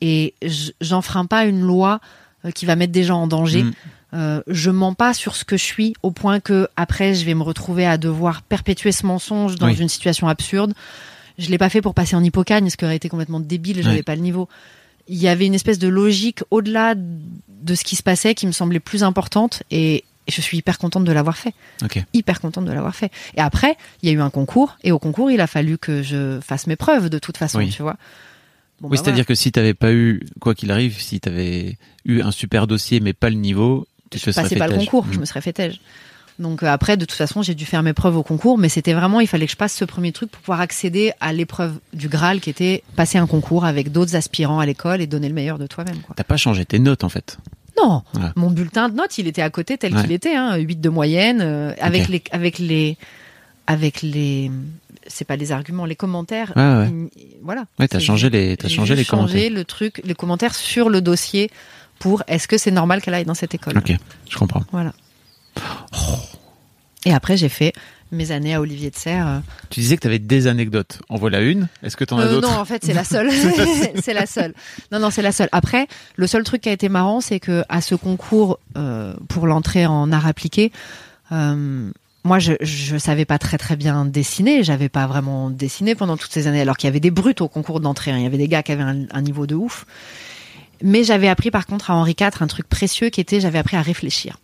et j'enfreins pas une loi qui va mettre des gens en danger. Mm. Euh, je mens pas sur ce que je suis au point que après je vais me retrouver à devoir perpétuer ce mensonge dans Oui. une situation absurde. Je l'ai pas fait pour passer en hippocagne, ce qui aurait été complètement débile, j'avais Ouais. pas le niveau. Il y avait une espèce de logique au-delà de ce qui se passait qui me semblait plus importante et et je suis hyper contente de l'avoir fait. Ok. Hyper contente de l'avoir fait. Et après, il y a eu un concours et au concours, il a fallu que je fasse mes preuves de toute façon, Oui. tu vois. Bon, oui, bah c'est-à-dire que si t'avais pas eu, quoi qu'il arrive, si t'avais eu un super dossier mais pas le niveau, je passais pas le concours, Mm. je me serais fait têche. Donc euh, après, de toute façon, j'ai dû faire mes preuves au concours, mais c'était vraiment, il fallait que je passe ce premier truc pour pouvoir accéder à l'épreuve du Graal, qui était passer un concours avec d'autres aspirants à l'école et donner le meilleur de toi-même. T'as pas changé tes notes en fait. Non, Ouais. mon bulletin de notes, il était à côté tel Ouais. qu'il était, hein, 8 de moyenne, euh, avec les, avec les, avec les, c'est pas les arguments, les commentaires. Ouais, ouais. il- voilà. Ouais, t'as changé les, t'as changé les changé commentaires. le truc, les commentaires sur le dossier pour est-ce que c'est normal qu'elle aille dans cette école. Ok, je comprends. Voilà. Et après, j'ai fait mes années à Olivier de Serres. euh, Tu disais que t'avais des anecdotes. En voilà une. Est-ce que t'en as Euh, d'autres non, en fait, c'est la (laughs) seule. (laughs) c'est la seule. Non, non, c'est la seule. Après, le seul truc qui a été marrant, c'est que à ce concours euh, pour l'entrée en art appliqué, euh, moi, je, je savais pas très très bien dessiner. J'avais pas vraiment dessiné pendant toutes ces années, alors qu'il y avait des brutes au concours d'entrée. hein. Il y avait des gars qui avaient un, un niveau de ouf. Mais j'avais appris par contre à Henri IV un truc précieux qui était j'avais appris à réfléchir.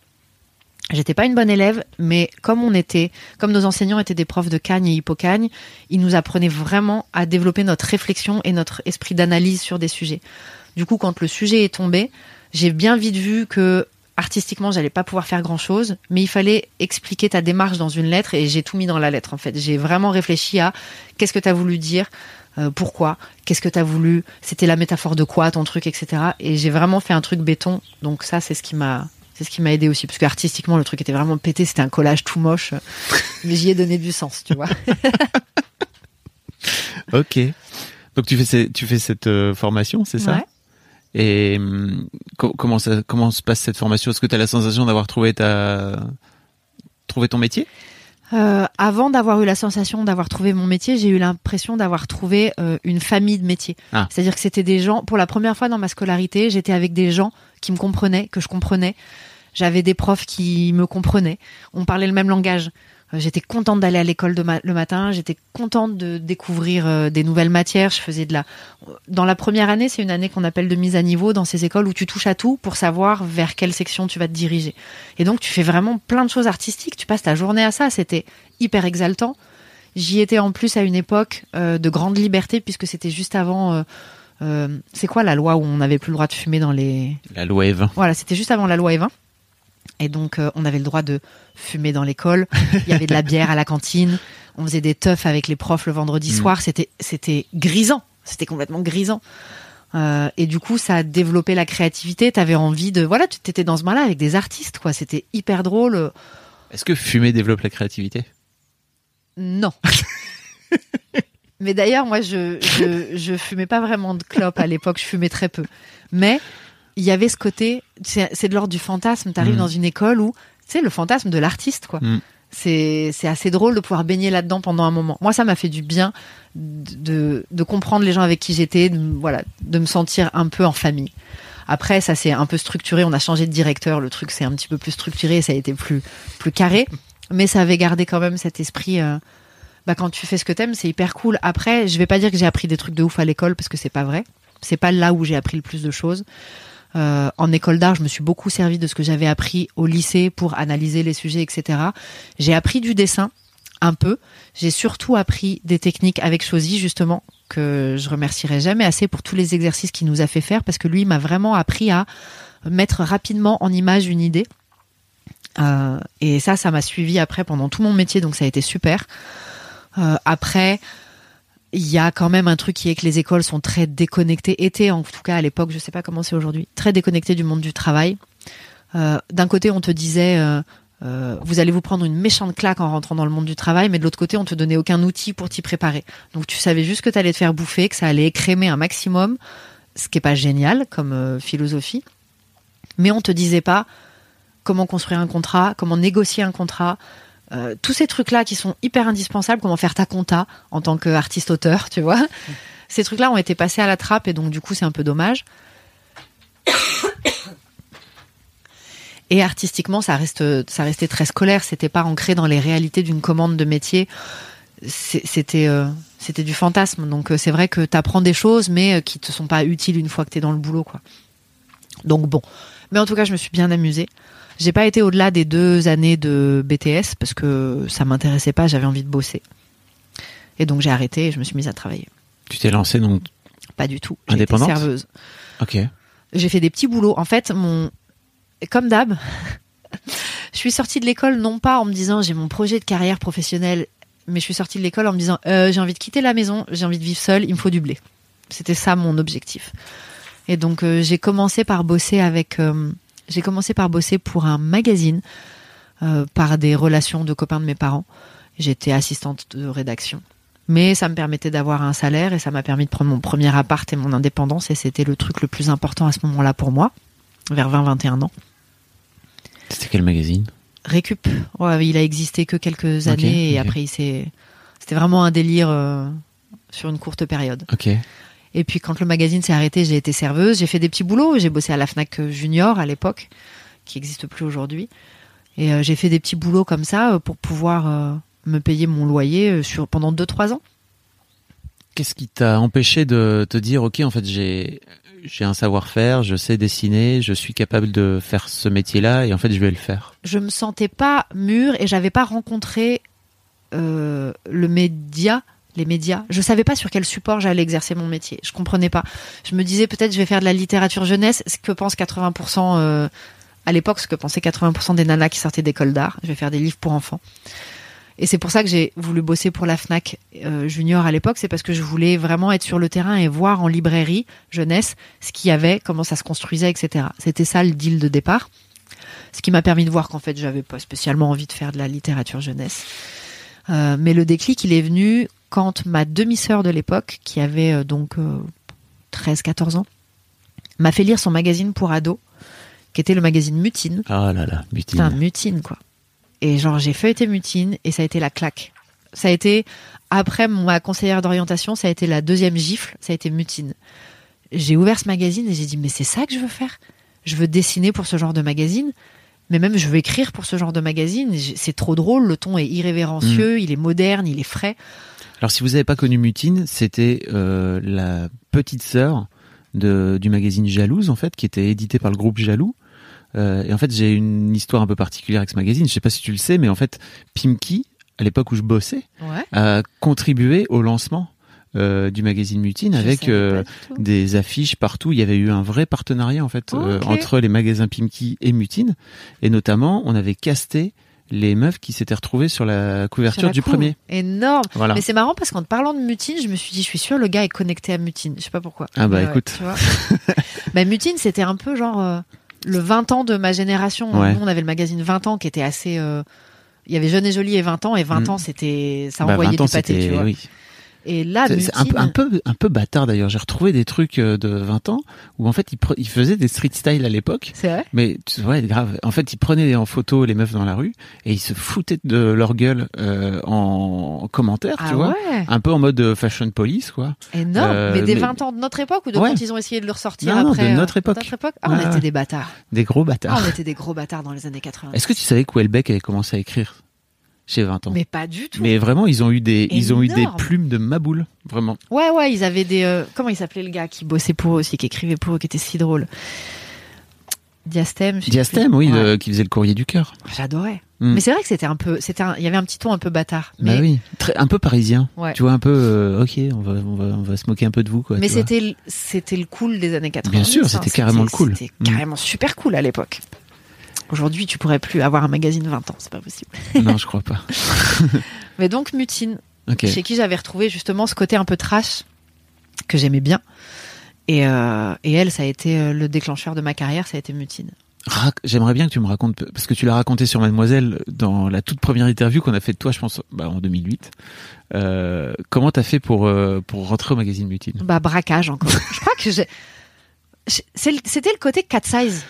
J'étais pas une bonne élève, mais comme on était, comme nos enseignants étaient des profs de Cagne et Hippocagne, ils nous apprenaient vraiment à développer notre réflexion et notre esprit d'analyse sur des sujets. Du coup, quand le sujet est tombé, j'ai bien vite vu que artistiquement, j'allais pas pouvoir faire grand chose, mais il fallait expliquer ta démarche dans une lettre et j'ai tout mis dans la lettre en fait. J'ai vraiment réfléchi à qu'est-ce que tu as voulu dire, euh, pourquoi, qu'est-ce que tu as voulu, c'était la métaphore de quoi ton truc, etc. Et j'ai vraiment fait un truc béton, donc ça c'est ce qui m'a c'est ce qui m'a aidé aussi. Parce que artistiquement le truc était vraiment pété, c'était un collage tout moche, mais j'y ai donné du sens, tu vois. (laughs) Ok. Donc tu fais ces- tu fais cette euh, formation, c'est ça? Ouais. Et hum, co- comment ça comment se passe cette formation? Est-ce que tu as la sensation d'avoir trouvé ta trouvé ton métier? Euh, avant d'avoir eu la sensation d'avoir trouvé mon métier, j'ai eu l'impression d'avoir trouvé euh, une famille de métiers. Ah. C'est-à-dire que c'était des gens, pour la première fois dans ma scolarité, j'étais avec des gens qui me comprenaient, que je comprenais. J'avais des profs qui me comprenaient. On parlait le même langage. Euh, J'étais contente d'aller à l'école ma- le matin. J'étais contente de découvrir euh, des nouvelles matières. Je faisais de la. Dans la première année, c'est une année qu'on appelle de mise à niveau dans ces écoles où tu touches à tout pour savoir vers quelle section tu vas te diriger. Et donc, tu fais vraiment plein de choses artistiques. Tu passes ta journée à ça. C'était hyper exaltant. J'y étais en plus à une époque euh, de grande liberté puisque c'était juste avant. euh, euh, c'est quoi la loi où on n'avait plus le droit de fumer dans les. La loi Eve. Voilà, c'était juste avant la loi Evin. Et donc, euh, on avait le droit de fumer dans l'école. Il y avait de la bière à la cantine. On faisait des teufs avec les profs le vendredi Mm. soir. C'était, c'était grisant. C'était complètement grisant. Euh, et du coup, ça a développé la créativité. T'avais envie de, voilà, tu étais dans ce bain-là avec des artistes, quoi. C'était hyper drôle. Est-ce que fumer développe la créativité? Non. (laughs) Mais d'ailleurs, moi, je, je, je fumais pas vraiment de clope à l'époque, je fumais très peu. Mais il y avait ce côté, c'est c'est de l'ordre du fantasme. T'arrives Mm. dans une école où, c'est le fantasme de l'artiste, quoi. Mm. C'est c'est assez drôle de pouvoir baigner là-dedans pendant un moment. Moi, ça m'a fait du bien de, de comprendre les gens avec qui j'étais, de, voilà, de me sentir un peu en famille. Après, ça s'est un peu structuré. On a changé de directeur. Le truc s'est un petit peu plus structuré. Ça a été plus, plus carré. Mais ça avait gardé quand même cet esprit. euh, bah, quand tu fais ce que t'aimes, c'est hyper cool. Après, je vais pas dire que j'ai appris des trucs de ouf à l'école parce que c'est pas vrai. C'est pas là où j'ai appris le plus de choses. Euh, en école d'art, je me suis beaucoup servi de ce que j'avais appris au lycée pour analyser les sujets, etc. J'ai appris du dessin un peu. J'ai surtout appris des techniques avec Chosy, justement, que je remercierai jamais assez pour tous les exercices qu'il nous a fait faire, parce que lui m'a vraiment appris à mettre rapidement en image une idée. Euh, et ça, ça m'a suivi après pendant tout mon métier, donc ça a été super. Euh, après, il y a quand même un truc qui est que les écoles sont très déconnectées, étaient en tout cas à l'époque, je sais pas comment c'est aujourd'hui, très déconnectées du monde du travail. Euh, D'un côté, on te disait, euh, euh, vous allez vous prendre une méchante claque en rentrant dans le monde du travail, mais de l'autre côté, on te donnait aucun outil pour t'y préparer. Donc tu savais juste que tu allais te faire bouffer, que ça allait écrémer un maximum, ce qui est pas génial comme philosophie. Mais on te disait pas comment construire un contrat, comment négocier un contrat, euh, tous ces trucs-là qui sont hyper indispensables, comment faire ta compta en tant qu'artiste-auteur, tu vois. (laughs) Ces trucs-là ont été passés à la trappe et donc du coup c'est un peu dommage. (coughs) Et artistiquement, ça reste, ça restait très scolaire. C'était pas ancré dans les réalités d'une commande de métier. C'était, euh, c'était du fantasme. Donc euh, c'est vrai que t'apprends des choses, mais qui te sont pas utiles une fois que t'es dans le boulot, quoi. Donc bon. Mais en tout cas, je me suis bien amusée. J'ai pas été au-delà des deux années de BTS parce que ça m'intéressait pas. J'avais envie de bosser. Et donc j'ai arrêté et je me suis mise à travailler. Tu t'es lancé donc Pas du tout. Été Indépendante serveuse. OK. J'ai fait des petits boulots. En fait, mon comme d'hab, (laughs) je suis sortie de l'école non pas en me disant j'ai mon projet de carrière professionnelle, mais je suis sortie de l'école en me disant euh, j'ai envie de quitter la maison, j'ai envie de vivre seule, il me faut du blé. C'était ça mon objectif. Et donc euh, j'ai commencé par bosser avec, euh, j'ai commencé par bosser pour un magazine euh, par des relations de copains de mes parents. J'étais assistante de rédaction. Mais ça me permettait d'avoir un salaire et ça m'a permis de prendre mon premier appart et mon indépendance et c'était le truc le plus important à ce moment-là pour moi, vers 20-21 ans. C'était quel magazine? Récup, ouais, il a existé que quelques années et après il s'est, c'était vraiment un délire euh, sur une courte période. OK. Et puis quand le magazine s'est arrêté, j'ai été serveuse, j'ai fait des petits boulots, j'ai bossé à la Fnac Junior à l'époque, qui n'existe plus aujourd'hui. Et euh, j'ai fait des petits boulots comme ça euh, pour pouvoir euh, me payer mon loyer euh, sur pendant 2-3 ans. Qu'est-ce qui t'a empêché de te dire, ok, en fait, j'ai j'ai un savoir-faire, je sais dessiner, je suis capable de faire ce métier-là, et en fait, je vais le faire? Je me sentais pas mûre et j'avais pas rencontré euh, le média, les médias. Je savais pas sur quel support j'allais exercer mon métier. Je comprenais pas. Je me disais peut-être je vais faire de la littérature jeunesse, ce que pensent 80% euh, à l'époque, ce que pensaient 80% des nanas qui sortaient d'école d'art. Je vais faire des livres pour enfants. Et c'est pour ça que j'ai voulu bosser pour la Fnac euh, Junior à l'époque, c'est parce que je voulais vraiment être sur le terrain et voir en librairie jeunesse ce qu'il y avait, comment ça se construisait, etc. C'était ça le deal de départ. Ce qui m'a permis de voir qu'en fait, j'avais pas spécialement envie de faire de la littérature jeunesse. Euh, mais le déclic, il est venu quand ma demi-sœur de l'époque, qui avait euh, donc 13-14 ans, m'a fait lire son magazine pour ados, qui était le magazine Mutine. Ah là là, butine. Putain, Mutine, quoi. Et genre, j'ai feuilleté Mutine et ça a été la claque. Ça a été, après ma conseillère d'orientation, ça a été la deuxième gifle, ça a été Mutine. J'ai ouvert ce magazine et j'ai dit, mais c'est ça que je veux faire? Je veux dessiner pour ce genre de magazine, mais même je veux écrire pour ce genre de magazine. C'est trop drôle, le ton est irrévérencieux, il est moderne, il est frais. Alors, si vous n'avez pas connu Mutine, c'était euh, la petite sœur de, du magazine Jalouse, en fait, qui était édité par le groupe Jaloux. Euh, et en fait, j'ai une histoire un peu particulière avec ce magazine. Je sais pas si tu le sais, mais en fait, Pimki, à l'époque où je bossais, Ouais. a contribué au lancement euh, du magazine Mutine Je avec euh, des affiches partout. Il y avait eu un vrai partenariat en fait euh, entre les magasins Pimki et Mutine, et notamment on avait casté les meufs qui s'étaient retrouvées sur la couverture Sur la du cour. premier. Énorme. Voilà. Mais c'est marrant parce qu'en parlant de Mutine, je me suis dit, je suis sûre, le gars est connecté à Mutine. Je sais pas pourquoi. Ah bah, Mais ouais, écoute. tu vois. (laughs) bah, Mutine, c'était un peu genre le 20 ans de ma génération. Ouais. Nous, on avait le magazine 20 ans qui était assez. Il y avait Jeune et Jolie et 20 ans, et 20 Mm. ans, c'était. Ça Bah, envoyait 20 ans, du pâté, tu c'était- vois. oui. Et là, C'est- un, peu- un peu un peu bâtard d'ailleurs. J'ai retrouvé des trucs euh, de 20 ans où en fait ils, pre- ils faisaient des street style à l'époque. C'est vrai? Mais tu- ouais, grave. En fait, ils prenaient en photo les meufs dans la rue et ils se foutaient de leur gueule euh, en commentaire, tu Ah vois. ouais? Un peu en mode euh, fashion police, quoi. Énorme. Euh, mais des mais- 20 ans de notre époque ou de Ouais. quand ils ont essayé de le ressortir Non, non, après de notre époque. notre époque? Ah, on était des bâtards. Des gros Ah, bâtards. on était des gros bâtards dans les années 80. Est-ce que tu savais que Houellebecq avait commencé à écrire? Chez 20 ans Mais pas du tout. Mais vraiment, ils ont eu des, ils ont eu des plumes de maboule, vraiment. Ouais, ouais, ils avaient des. euh, comment il s'appelait le gars qui bossait pour eux aussi, qui écrivait pour eux, qui était si drôle? Diastème. Diastème, oui, Ouais. qui faisait le courrier du cœur. J'adorais. Mm. Mais c'est vrai que c'était un peu. C'était Il y avait un petit ton un peu bâtard. Bah Mais, oui, Très, un peu parisien. Ouais. Tu vois, un peu, euh, ok, on va, on va, on va se moquer un peu de vous, quoi. mais c'était le- c'était le cool des années 80. Bien sûr, c'était carrément le cool. C'était Mm. carrément super cool à l'époque. Aujourd'hui, tu pourrais plus avoir un magazine 20 ans, c'est pas possible. (laughs) Non, je crois pas. (laughs) Mais donc, Mutine, chez qui j'avais retrouvé justement ce côté un peu trash que j'aimais bien. Et, euh, et elle, ça a été euh, le déclencheur de ma carrière, ça a été Mutine. J'aimerais bien que tu me racontes, parce que tu l'as raconté sur Mademoiselle dans la toute première interview qu'on a fait de toi, je pense, bah, en 2008. Euh, comment t'as fait pour, euh, pour rentrer au magazine Mutine? Bah, braquage encore. je crois que j'ai. C'était le côté cat size.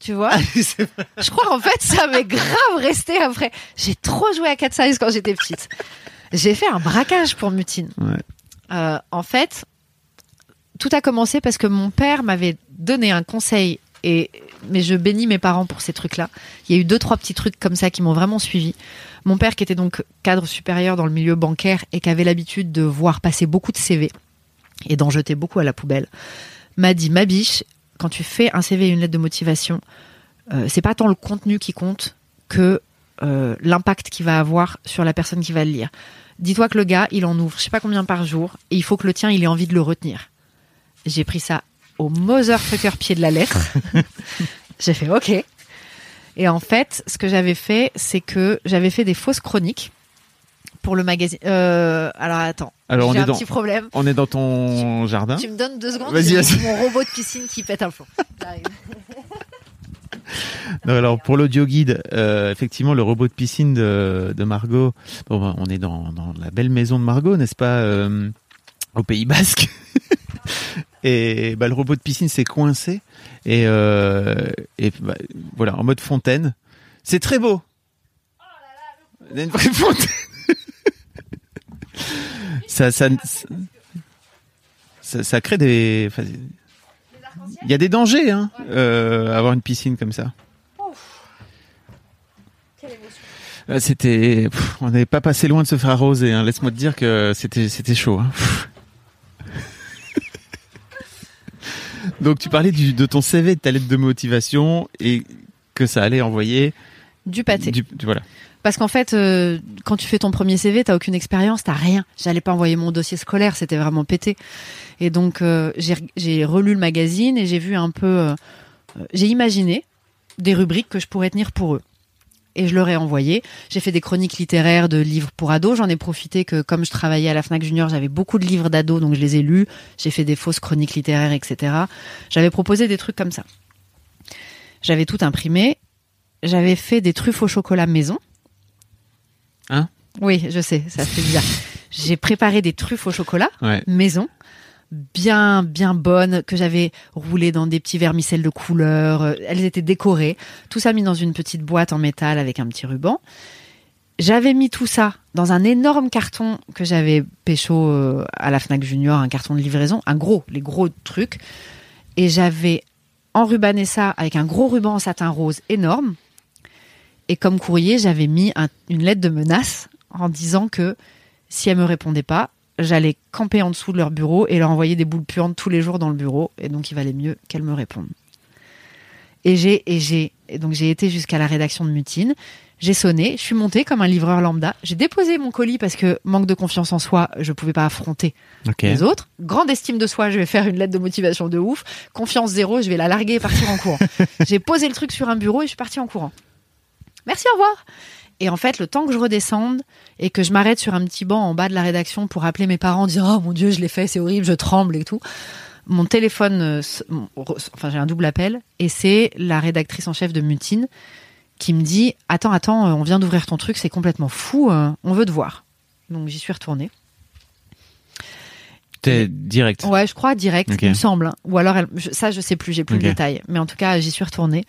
Tu vois Je crois en fait ça m'est grave resté après. J'ai trop joué à cat size quand j'étais petite. J'ai fait un braquage pour Mutine. Ouais. Euh, en fait, tout a commencé parce que mon père m'avait donné un conseil et mais je bénis mes parents pour ces trucs-là. Il y a eu deux trois petits trucs comme ça qui m'ont vraiment suivi. Mon père qui était donc cadre supérieur dans le milieu bancaire et qui avait l'habitude de voir passer beaucoup de CV et d'en jeter beaucoup à la poubelle, m'a dit ma biche, quand tu fais un CV et une lettre de motivation, euh, c'est pas tant le contenu qui compte que euh, l'impact qu'il va avoir sur la personne qui va le lire. Dis-toi que le gars, il en ouvre je sais pas combien par jour et il faut que le tien, il ait envie de le retenir. J'ai pris ça au motherfucker pied de la lettre. (laughs) J'ai fait OK. Et en fait, ce que j'avais fait, c'est que j'avais fait des fausses chroniques pour le magazine. Euh, alors attends, Alors, on est un dans- petit problème. On est dans ton jardin. Tu me donnes deux secondes. Vas-y, vas-y. mon robot de piscine qui pète un plomb. (laughs) Non, alors pour l'audio guide, euh, effectivement, le robot de piscine de, de Margot. Bon, bah, on est dans, dans la belle maison de Margot, n'est-ce pas, euh, au Pays Basque? (laughs) et bah, le robot de piscine s'est coincé et, euh, et bah, voilà en mode fontaine. C'est très beau. Il y a une vraie fontaine. (laughs) ça, ça, ça, ça crée des. Il y a des dangers, hein, euh, avoir une piscine comme ça. Là, C'était, on n'avait pas passé loin de se faire arroser. Hein. Laisse-moi te dire que c'était, c'était chaud. hein. (laughs) Donc, tu parlais du, de ton CV, de ta lettre de motivation et que ça allait envoyer. Du pâté. Du, du- voilà. Parce qu'en fait, euh, quand tu fais ton premier CV, t'as aucune expérience, t'as rien. J'allais pas envoyer mon dossier scolaire, c'était vraiment pété. Et donc euh, j'ai relu le magazine et j'ai vu un peu, euh, euh, j'ai imaginé des rubriques que je pourrais tenir pour eux. Et je leur ai envoyé. J'ai fait des chroniques littéraires de livres pour ados. J'en ai profité que comme je travaillais à la Fnac Junior, j'avais beaucoup de livres d'ados, donc je les ai lus. J'ai fait des fausses chroniques littéraires, etc. J'avais proposé des trucs comme ça. J'avais tout imprimé. J'avais fait des truffes au chocolat maison. Hein Oui, je sais, ça fait bizarre. J'ai préparé des truffes au chocolat Ouais. maison, bien bien bonnes que j'avais roulées dans des petits vermicelles de couleurs. euh, Elles étaient décorées, tout ça mis dans une petite boîte en métal avec un petit ruban. J'avais mis tout ça dans un énorme carton que j'avais pécho euh, à la Fnac Junior, un carton de livraison, un gros, les gros trucs, et j'avais enrubanné ça avec un gros ruban en satin rose énorme. Et comme courrier, j'avais mis un- une lettre de menace en disant que si elles me répondaient pas, j'allais camper en dessous de leur bureau et leur envoyer des boules puantes tous les jours dans le bureau. Et donc, il valait mieux qu'elles me répondent. Et j'ai, et j'ai, et donc j'ai été jusqu'à la rédaction de Mutine. J'ai sonné, je suis montée comme un livreur lambda. J'ai déposé mon colis parce que manque de confiance en soi, je pouvais pas affronter les autres. Grande estime de soi, je vais faire une lettre de motivation de ouf. Confiance zéro, je vais la larguer et partir en courant. (laughs) J'ai posé le truc sur un bureau et je suis partie en courant. Merci, au revoir. Et en fait, le temps que je redescende et que je m'arrête sur un petit banc en bas de la rédaction pour appeler mes parents, dire oh mon dieu, je l'ai fait, c'est horrible, je tremble et tout. Mon téléphone, euh, enfin j'ai un double appel et c'est la rédactrice en chef de Mutine qui me dit attends attends, euh, on vient d'ouvrir ton truc, c'est complètement fou, euh, on veut te voir. Donc j'y suis retournée. T'es direct. Ouais, je crois direct, Ok. il me semble. hein. Ou alors, elle, je- ça, je sais plus, j'ai plus Ok. le détail. Mais en tout cas, j'y suis retournée.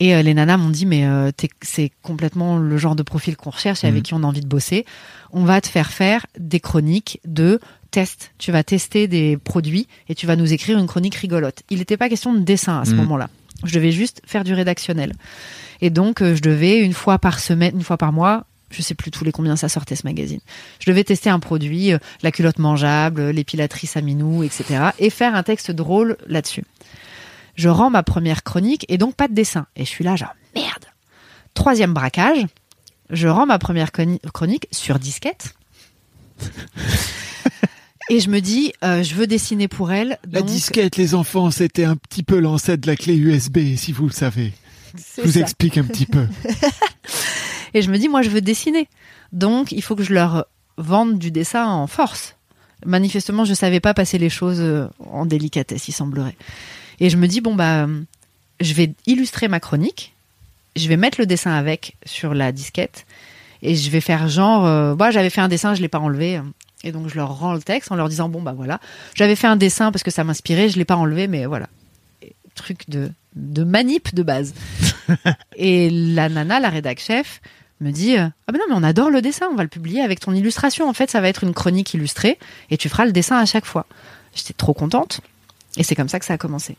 Et euh, les nanas m'ont dit, mais euh, c'est complètement le genre de profil qu'on recherche et avec Mhm. qui on a envie de bosser. On va te faire faire des chroniques de tests. Tu vas tester des produits et tu vas nous écrire une chronique rigolote. Il n'était pas question de dessin à ce Mhm. moment-là. Je devais juste faire du rédactionnel. Et donc, euh, je devais une fois par semaine, une fois par mois, je sais plus tous les combien ça sortait ce magazine. Je devais tester un produit, euh, la culotte mangeable, euh, l'épilatrice à minou, etc. et faire un texte drôle là-dessus. Je rends ma première chronique et donc pas de dessin. Et je suis là, genre, merde. Troisième braquage, je rends ma première chroni- chronique sur disquette. (laughs) et je me dis, euh, je veux dessiner pour elle. La donc disquette, les enfants, c'était un petit peu l'ancêtre de la clé USB, si vous le savez. Je vous ça. explique un petit peu. (laughs) Et je me dis, moi, je veux dessiner. Donc, il faut que je leur vende du dessin en force. Manifestement, je savais pas passer les choses euh, en délicatesse, il semblerait. Et je me dis, bon, bah, je vais illustrer ma chronique. Je vais mettre le dessin avec sur la disquette. Et je vais faire genre, euh, bah, j'avais fait un dessin, je l'ai pas enlevé. Et donc, je leur rends le texte en leur disant, bon, bah voilà. J'avais fait un dessin parce que ça m'inspirait, je l'ai pas enlevé, mais voilà. Et Truc de, de manip de base. (laughs) Et la nana, la rédac chef, me dit euh, Ah ben non, mais on adore le dessin, on va le publier avec ton illustration. En fait, ça va être une chronique illustrée et tu feras le dessin à chaque fois. J'étais trop contente. Et c'est comme ça que ça a commencé.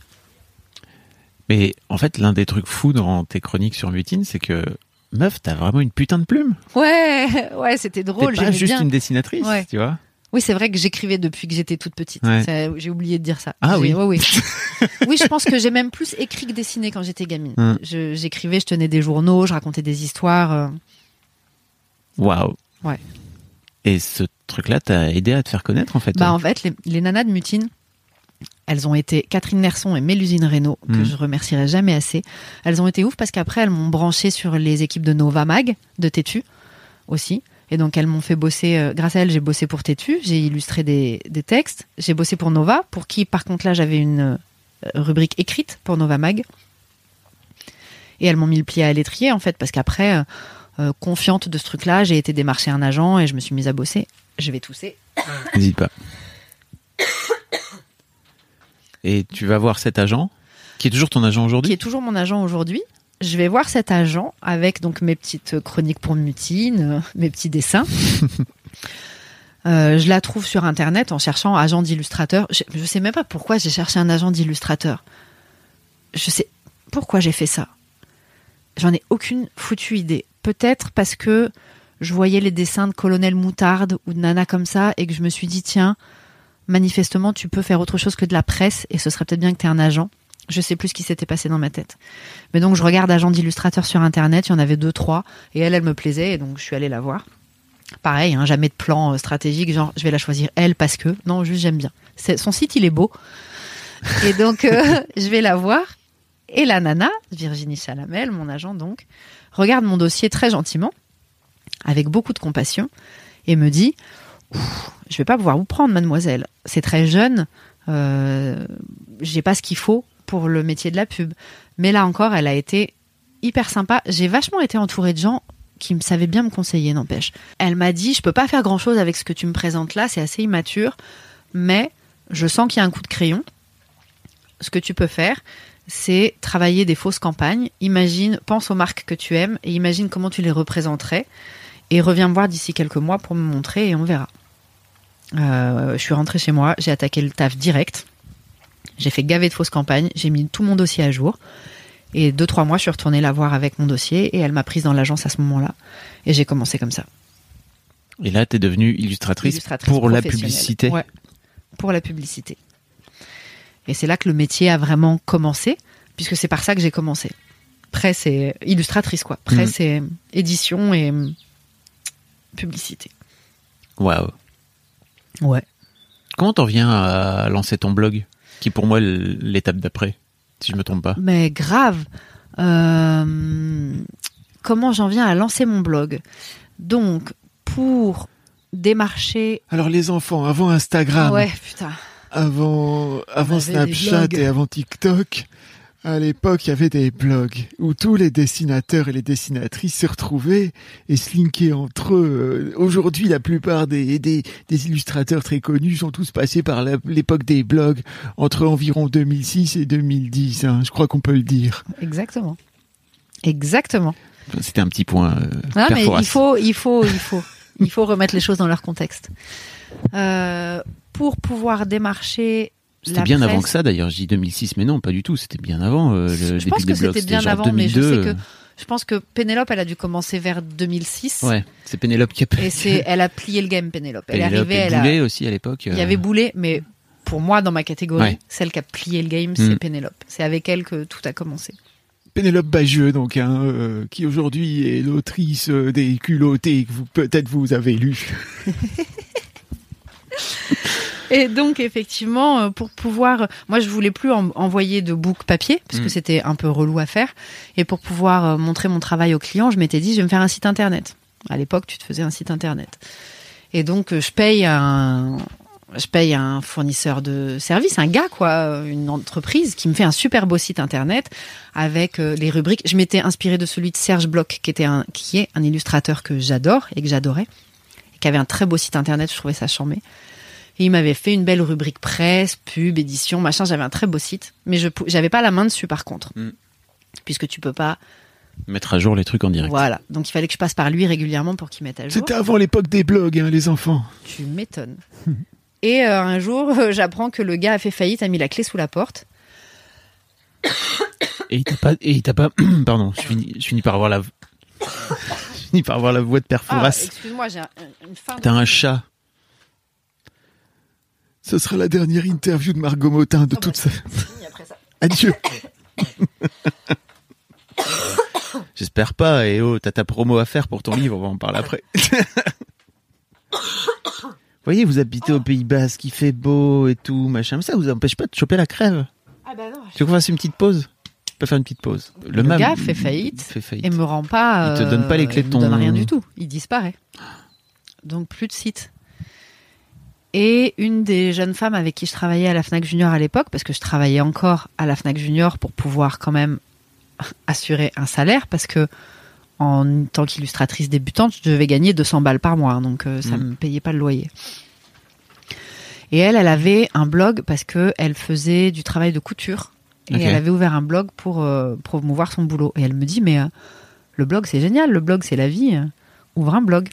Mais en fait, l'un des trucs fous dans tes chroniques sur Mutine, c'est que meuf, t'as vraiment une putain de plume. Ouais, (laughs) ouais, c'était T'es drôle. pas j'aimais juste bien. une dessinatrice, Ouais. tu vois. Oui, c'est vrai que j'écrivais depuis que j'étais toute petite. Ouais. J'ai oublié de dire ça. Ah oui. ouais, oui. (laughs) oui, je pense que j'ai même plus écrit que dessiné quand j'étais gamine. Hum. Je- J'écrivais, je tenais des journaux, je racontais des histoires. euh. Waouh. Ouais. Et ce truc-là t'a aidé à te faire connaître, en fait. Bah, en fait, les, les nanas de Mutine, elles ont été Catherine Nerson et Mélusine Reynaud, que Mhm. je remercierai jamais assez. Elles ont été ouf parce qu'après, elles m'ont branché sur les équipes de Nova Mag, de Tétu aussi. Et donc, elles m'ont fait bosser, euh, grâce à elles, j'ai bossé pour Tétu, j'ai illustré des, des textes. J'ai bossé pour Nova, pour qui, par contre, là, j'avais une euh, rubrique écrite pour Nova Mag. Et elles m'ont mis le pied à l'étrier, en fait, parce qu'après, euh, euh, confiante de ce truc-là, j'ai été démarcher un agent et je me suis mise à bosser. Je vais tousser. N'hésite pas. (coughs) Et tu vas voir cet agent, qui est toujours ton agent qui aujourd'hui est toujours mon agent aujourd'hui. Je vais voir cet agent avec donc mes petites chroniques pour Mutine, mes petits dessins. (laughs) Euh, je la trouve sur internet en cherchant agent d'illustrateur. Je, je sais même pas pourquoi j'ai cherché un agent d'illustrateur. Je sais pourquoi j'ai fait ça. J'en ai aucune foutue idée. peut-être parce que je voyais les dessins de colonel Moutarde ou de Nana comme ça et que je me suis dit tiens, manifestement tu peux faire autre chose que de la presse et ce serait peut-être bien que tu aies un agent. Je sais plus ce qui s'était passé dans ma tête. Mais donc je regarde agent d'illustrateur sur internet, il y en avait deux trois et elle elle me plaisait et donc je suis allée la voir. Pareil, hein, jamais de plan euh, stratégique, genre je vais la choisir elle parce que non, juste j'aime bien. C'est- Son site il est beau (laughs) et donc euh, je vais la voir et la nana, Virginie Chalamel, mon agent donc, regarde mon dossier très gentiment, avec beaucoup de compassion, et me dit Je vais pas pouvoir vous prendre, mademoiselle. C'est très jeune, euh, j'ai pas ce qu'il faut pour le métier de la pub. Mais là encore, elle a été hyper sympa. J'ai vachement été entourée de gens qui me savaient bien me conseiller, n'empêche. Elle m'a dit Je peux pas faire grand chose avec ce que tu me présentes là, c'est assez immature, mais je sens qu'il y a un coup de crayon. Ce que tu peux faire, c'est travailler des fausses campagnes. Imagine, pense aux marques que tu aimes et imagine comment tu les représenterais. Et reviens me voir d'ici quelques mois pour me montrer et on verra. Euh, je suis rentrée chez moi, j'ai attaqué le taf direct. J'ai fait gaver de fausses campagnes, j'ai mis tout mon dossier à jour. Et deux, trois mois, je suis retournée la voir avec mon dossier et elle m'a prise dans l'agence à ce moment-là. Et j'ai commencé comme ça. Et là, t'es devenue illustratrice, Illustratrice pour la publicité. Ouais, pour la publicité. Et c'est là que le métier a vraiment commencé, puisque c'est par ça que j'ai commencé. Presse et illustratrice, quoi. Presse et édition et publicité. Waouh. Ouais. Comment t'en viens à lancer ton blog, qui pour moi est l'étape d'après, si je me trompe pas? Mais grave. Euh, comment j'en viens à lancer mon blog? Donc, pour démarcher. Alors les enfants, avant Instagram, Ouais, putain. avant, avant Snapchat et avant TikTok, à l'époque, il y avait des blogs où tous les dessinateurs et les dessinatrices se retrouvaient et se linkaient entre eux. Euh, Aujourd'hui, la plupart des, des, des illustrateurs très connus sont tous passés par l'époque des blogs entre environ 2006 et 2010. hein, je crois qu'on peut le dire. Exactement. Exactement. C'était un petit point. euh, Ah, mais il faut, il faut, il faut, il faut remettre les choses dans leur contexte. Euh, pour pouvoir démarcher. C'était bien presse- avant que ça d'ailleurs. Je dis 2006, mais non, pas du tout. C'était bien avant euh, le Je début pense des que blogs. c'était bien avant, mais je 2002, sais que je pense que Pénélope, elle a dû commencer vers 2006. euh, Ouais, c'est Pénélope qui a Et c'est, (laughs) elle a plié le game, Pénélope. Elle est arrivée, et elle a, Boulet aussi à l'époque. il y euh, avait Boulet, mais pour moi, dans ma catégorie, Ouais. celle qui a plié le game, c'est Mm. Pénélope. C'est avec elle que tout a commencé. Pénélope Bagieux, donc, hein, euh, qui aujourd'hui est l'autrice euh, des culottés que vous peut-être vous avez lu. (laughs) (laughs) Et donc effectivement, euh, pour pouvoir, moi je voulais plus en- envoyer de book papier parce que Mm. c'était un peu relou à faire. Et pour pouvoir euh, montrer mon travail aux clients, je m'étais dit je vais me faire un site internet. À l'époque, tu te faisais un site internet. Et donc euh, je paye un, je paye un fournisseur de services, un gars quoi, une entreprise qui me fait un super beau site internet avec euh, les rubriques. Je m'étais inspirée de celui de Serge Bloch qui était un, qui est un illustrateur que j'adore et que j'adorais, et qui avait un très beau site internet. Je trouvais ça charmé. Et il m'avait fait une belle rubrique presse, pub, édition, machin. J'avais un très beau site, mais je j'avais pas la main dessus par contre, Mm. puisque tu peux pas. Mettre à jour les trucs en direct. Voilà. Donc il fallait que je passe par lui régulièrement pour qu'il mette à jour. C'était avant l'époque des blogs, hein, les enfants. Tu m'étonnes. (laughs) Et euh, un jour, euh, j'apprends que le gars a fait faillite, a mis la clé sous la porte. Et il t'a pas, et il t'a pas, (coughs) pardon, je finis, je finis par avoir la, (coughs) je finis par avoir la voix de Père Ah, excuse-moi, j'ai un- une fin. T'as un chat. Ce sera la dernière interview de Margot Motin de Ah toute bah, sa... (laughs) après. Adieu. (coughs) J'espère pas. Et oh, t'as ta promo à faire pour ton livre. On va en parler après. Vous (coughs) voyez, vous habitez au Pays Basque, il fait beau et tout, machin. Mais ça vous empêche pas de choper la crève. Ah bah non. Tu veux qu'on fasse une petite pause? On peut faire une petite pause. Le mam- gars fait faillite Fait faillite. Et me rend pas. Il te donne pas les clés de il me donne ton- rien du tout. Il disparaît. Donc plus de site. Et une des jeunes femmes avec qui je travaillais à la Fnac Junior à l'époque, parce que je travaillais encore à la Fnac Junior pour pouvoir quand même assurer un salaire, parce que en tant qu'illustratrice débutante, je devais gagner 200 balles par mois, donc euh, ça Mm. me payait pas le loyer. Et elle, elle avait un blog parce que elle faisait du travail de couture et elle avait ouvert un blog pour euh, promouvoir son boulot. Et elle me dit mais euh, le blog c'est génial, le blog c'est la vie, ouvre un blog.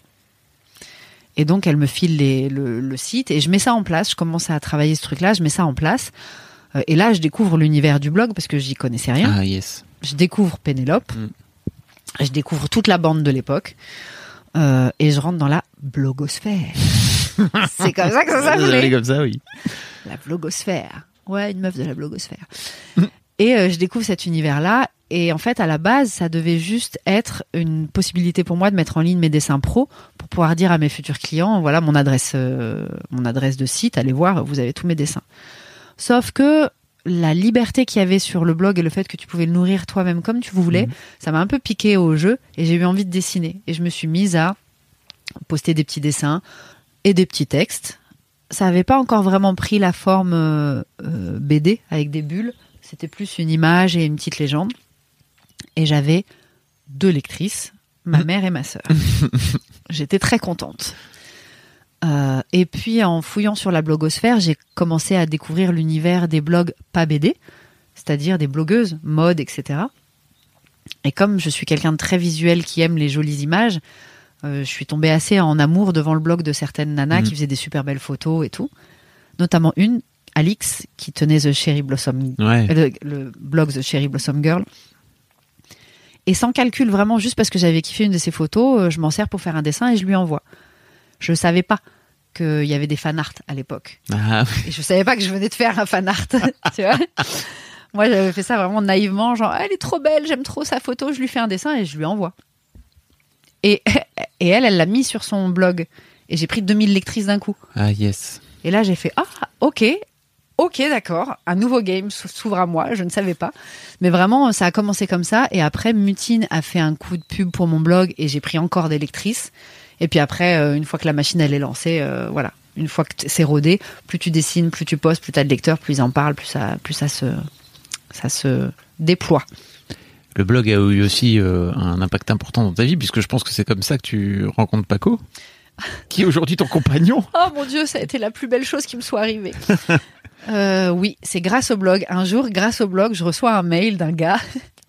Et donc elle me file les- le, le site et je mets ça en place. Je commence à travailler ce truc-là, je mets ça en place. Euh, et là je découvre l'univers du blog parce que j'y connaissais rien Ah yes. je découvre Pénélope. Mm. Je découvre toute la bande de l'époque euh, et je rentre dans la blogosphère. (laughs) C'est comme ça que ça s'appelait. comme ça, oui. La blogosphère. Ouais, une meuf de la blogosphère. Et euh, je découvre cet univers-là. Et en fait, à la base, ça devait juste être une possibilité pour moi de mettre en ligne mes dessins pro pour pouvoir dire à mes futurs clients, voilà mon adresse, euh, mon adresse de site, allez voir, vous avez tous mes dessins. Sauf que la liberté qu'il y avait sur le blog et le fait que tu pouvais le nourrir toi-même comme tu voulais, Mhm. ça m'a un peu piqué au jeu et j'ai eu envie de dessiner. Et je me suis mise à poster des petits dessins et des petits textes. Ça n'avait pas encore vraiment pris la forme euh, euh, BD avec des bulles. C'était plus une image et une petite légende. Et j'avais deux lectrices, ma mère et ma sœur. (laughs) J'étais très contente. Euh, et puis en fouillant sur la blogosphère, j'ai commencé à découvrir l'univers des blogs pas BD, c'est-à-dire des blogueuses, mode, etc. Et comme je suis quelqu'un de très visuel qui aime les jolies images, euh, je suis tombée assez en amour devant le blog de certaines nanas Mhm. qui faisaient des super belles photos et tout. Notamment une, Alix, qui tenait The Cherry Blossom, Ouais. euh, le, le blog The Cherry Blossom Girl. Et sans calcul, vraiment, juste parce que j'avais kiffé une de ses photos, euh, je m'en sers pour faire un dessin et je lui envoie. Je savais pas qu'il y avait des fan art à l'époque. Ah, Et je savais pas que je venais de faire un fan art. (laughs) tu vois Moi, j'avais fait ça vraiment naïvement, genre, elle est trop belle, j'aime trop sa photo, je lui fais un dessin et je lui envoie. Et, (laughs) et elle, elle l'a mis sur son blog. Et j'ai pris 2000 lectrices d'un coup. ah, yes. Et là, j'ai fait Ah, ok, ok, d'accord. Un nouveau game s'ouvre à moi. Je ne savais pas. Mais vraiment, ça a commencé comme ça. Et après, Mutine a fait un coup de pub pour mon blog et j'ai pris encore des lectrices. Et puis après, euh, une fois que la machine elle est lancée, euh, voilà. Une fois que c'est rodé, plus tu dessines, plus tu postes, plus tu as de lecteurs, plus ils en parlent, plus ça, plus ça se, ça se déploie. Le blog a eu aussi euh, un impact important dans ta vie, puisque je pense que c'est comme ça que tu rencontres Paco, (laughs) qui est aujourd'hui ton compagnon. Oh mon dieu, ça a été la plus belle chose qui me soit arrivée. (laughs) Euh, oui, c'est grâce au blog. Un jour, grâce au blog, je reçois un mail d'un gars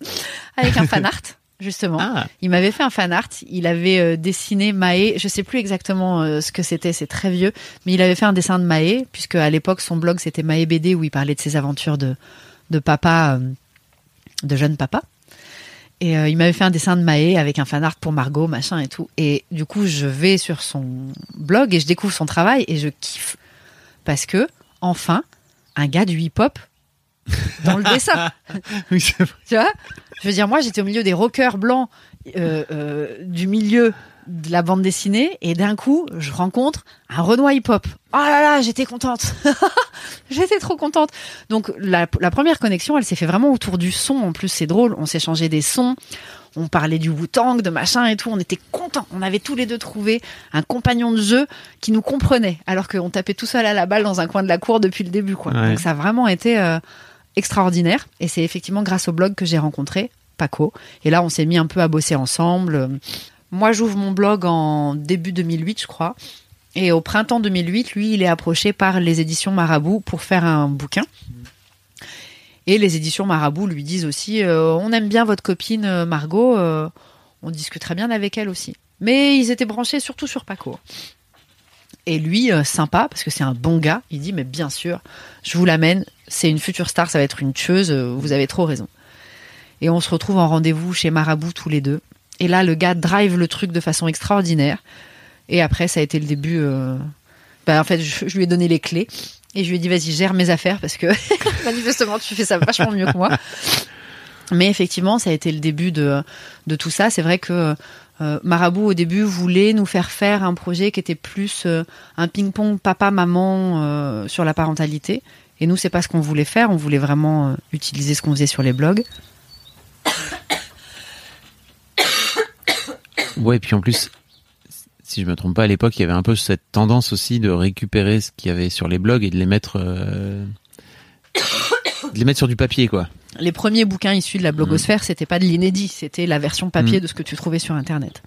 (laughs) avec un fan art, justement. Ah, Il m'avait fait un fan art. Il avait euh, dessiné Maë. Je sais plus exactement euh, ce que c'était. C'est très vieux, mais il avait fait un dessin de Maë, puisque à l'époque son blog c'était Maë BD où il parlait de ses aventures de de papa, euh, de jeune papa. Et euh, il m'avait fait un dessin de Maë avec un fan art pour Margot, machin et tout. Et du coup, je vais sur son blog et je découvre son travail et je kiffe parce que enfin un gars du hip-hop dans le dessin. (laughs) oui, c'est vrai. Tu vois? Je veux dire, moi, j'étais au milieu des rockers blancs euh, euh, du milieu de la bande dessinée et d'un coup, je rencontre un Renoir hip-hop. Oh là là, j'étais contente. (laughs) j'étais trop contente. Donc, la, la première connexion, elle s'est fait vraiment autour du son. En plus, c'est drôle. On s'échangeait des sons. On parlait du Wu-Tang, de machin et tout. On était contents. On avait tous les deux trouvé un compagnon de jeu qui nous comprenait, alors qu'on tapait tout seul à la balle dans un coin de la cour depuis le début. Quoi. Ouais. Donc, ça a vraiment été euh, extraordinaire. Et c'est effectivement grâce au blog que j'ai rencontré Paco. Et là, on s'est mis un peu à bosser ensemble. Moi, j'ouvre mon blog en début 2008, je crois. Et au printemps 2008, lui, il est approché par les éditions Marabout pour faire un bouquin. Et les éditions Marabout lui disent aussi euh, On aime bien votre copine euh, Margot, euh, on discuterait bien avec elle aussi. Mais ils étaient branchés surtout sur Paco. Et lui, sympa, parce que c'est un bon gars, il dit Mais bien sûr, je vous l'amène, c'est une future star, ça va être une tueuse, vous avez trop raison. Et on se retrouve en rendez-vous chez Marabout tous les deux. Et là, le gars drive le truc de façon extraordinaire. Et après, ça a été le début. euh, bah, en fait, je, lui ai donné les clés. Et je lui ai dit, vas-y, gère mes affaires parce que (laughs) manifestement, tu fais ça vachement mieux que moi. Mais effectivement, ça a été le début de, de tout ça. C'est vrai que euh, Marabout, au début, voulait nous faire faire un projet qui était plus euh, un ping-pong papa-maman sur la parentalité. Et nous, c'est pas ce qu'on voulait faire. On voulait vraiment utiliser ce qu'on faisait sur les blogs. Ouais, puis en plus, si je me trompe pas, à l'époque, il y avait un peu cette tendance aussi de récupérer ce qu'il y avait sur les blogs et de les mettre, euh, (coughs) de les mettre sur du papier, quoi. les premiers bouquins issus de la blogosphère, c'était pas de l'inédit, c'était la version papier Mm. de ce que tu trouvais sur Internet.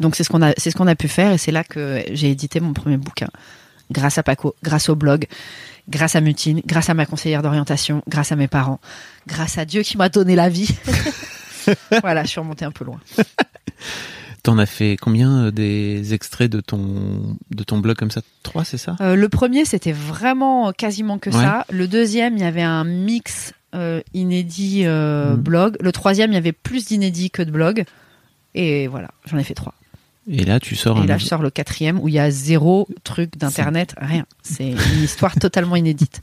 Donc c'est ce qu'on a, c'est ce qu'on a pu faire et c'est là que j'ai édité mon premier bouquin, grâce à Paco, grâce au blog, grâce à Mutine, grâce à ma conseillère d'orientation, grâce à mes parents, grâce à Dieu qui m'a donné la vie. (laughs) (laughs) voilà, je suis remontée un peu loin. (laughs) T'en as fait combien euh, des extraits de ton, de ton blog comme ça? Trois, c'est ça? Euh, le premier, c'était vraiment quasiment que Ouais. ça. Le deuxième, il y avait un mix euh, inédits euh, Mm. blog. Le troisième, il y avait plus d'inédits que de blogs. Et voilà, j'en ai fait trois. Et là, tu sors Et un là, je sors le quatrième où il y a zéro truc d'internet, rien. C'est une histoire (laughs) totalement inédite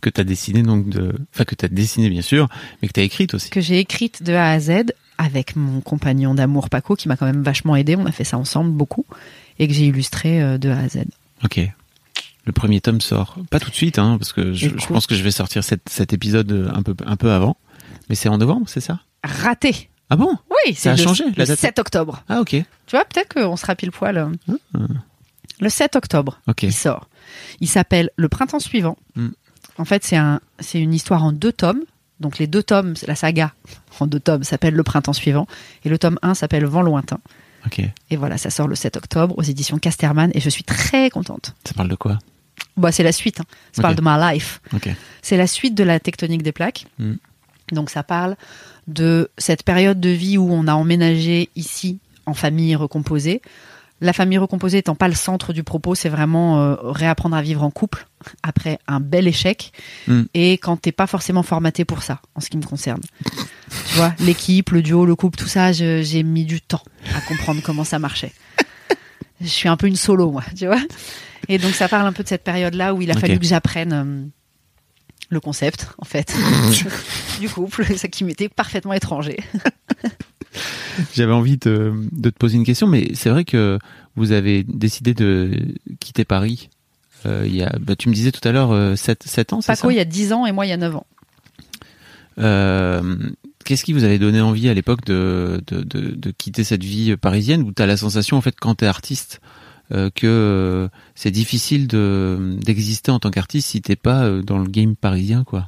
que tu as dessiné donc de enfin que tu as dessiné bien sûr, mais que tu as écrite aussi. que j'ai écrite de A à Z avec mon compagnon d'amour Paco qui m'a quand même vachement aidé. On a fait ça ensemble beaucoup et que j'ai illustré euh, de A à Z. OK. Le premier tome sort pas tout de suite hein parce que je, pense que je vais sortir cet, cet épisode euh, un peu un peu avant. Mais c'est en novembre, c'est ça? Raté. Ah bon? Oui, Ça a le, changé, le date 7 octobre. Ah OK. Tu vois, peut-être qu'on sera pile poil. euh. Le 7 octobre, OK. il sort. Il s'appelle Le printemps suivant. Mm. En fait, c'est un, c'est une histoire en deux tomes. Donc les deux tomes, c'est la saga en deux tomes s'appelle Le printemps suivant et le tome 1 s'appelle Vent lointain. Et voilà, ça sort le 7 octobre aux éditions Casterman et je suis très contente. Ça parle de quoi? Bah, c'est la suite. hein. Ça parle de ma life. C'est la suite de la tectonique des plaques. Mm. Donc ça parle de cette période de vie où on a emménagé ici en famille recomposée. La famille recomposée étant pas le centre du propos, c'est vraiment euh, réapprendre à vivre en couple après un bel échec Mm. et quand t'es pas forcément formaté pour ça, en ce qui me concerne. tu vois, l'équipe, le duo, le couple, tout ça, j'ai mis du temps à comprendre comment ça marchait. Je suis un peu une solo, moi, tu vois. Et donc ça parle un peu de cette période-là où il a fallu que j'apprenne euh, le concept, en fait, (laughs) du couple, ça qui m'était parfaitement étranger. J'avais envie de, de te poser une question, mais c'est vrai que vous avez décidé de quitter Paris. euh, il y a, bah, tu me disais tout à l'heure 7, ans, c'est ça? Paco, il y a 10 ans et moi, il y a 9 ans. Euh, Qu'est-ce qui vous avait donné envie à l'époque de, de, de, de quitter cette vie parisienne où tu as la sensation, en fait, quand tu es artiste, euh, que euh, c'est difficile de d'exister en tant qu'artiste si t'es pas euh, dans le game parisien, quoi?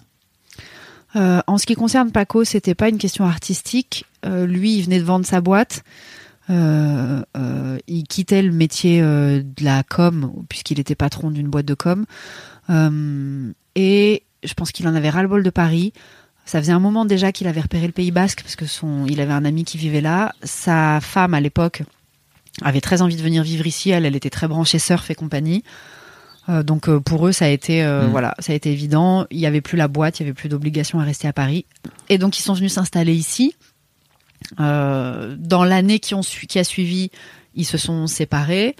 Euh, en ce qui concerne Paco, c'était pas une question artistique. Euh, lui, il venait de vendre sa boîte. Euh, euh, il quittait le métier euh, de la com puisqu'il était patron d'une boîte de com. Et je pense qu'il en avait ras-le-bol de Paris. Ça faisait un moment déjà qu'il avait repéré le Pays Basque parce que son, il avait un ami qui vivait là. Sa femme à l'époque avait très envie de venir vivre ici. Elle, elle était très branchée surf et compagnie. Euh, donc euh, pour eux, ça a été euh, Mm. voilà, ça a été évident. Il y avait plus la boîte, il y avait plus d'obligation à rester à Paris. Et donc ils sont venus s'installer ici. Dans l'année qui, ont su- qui a suivi, ils se sont séparés.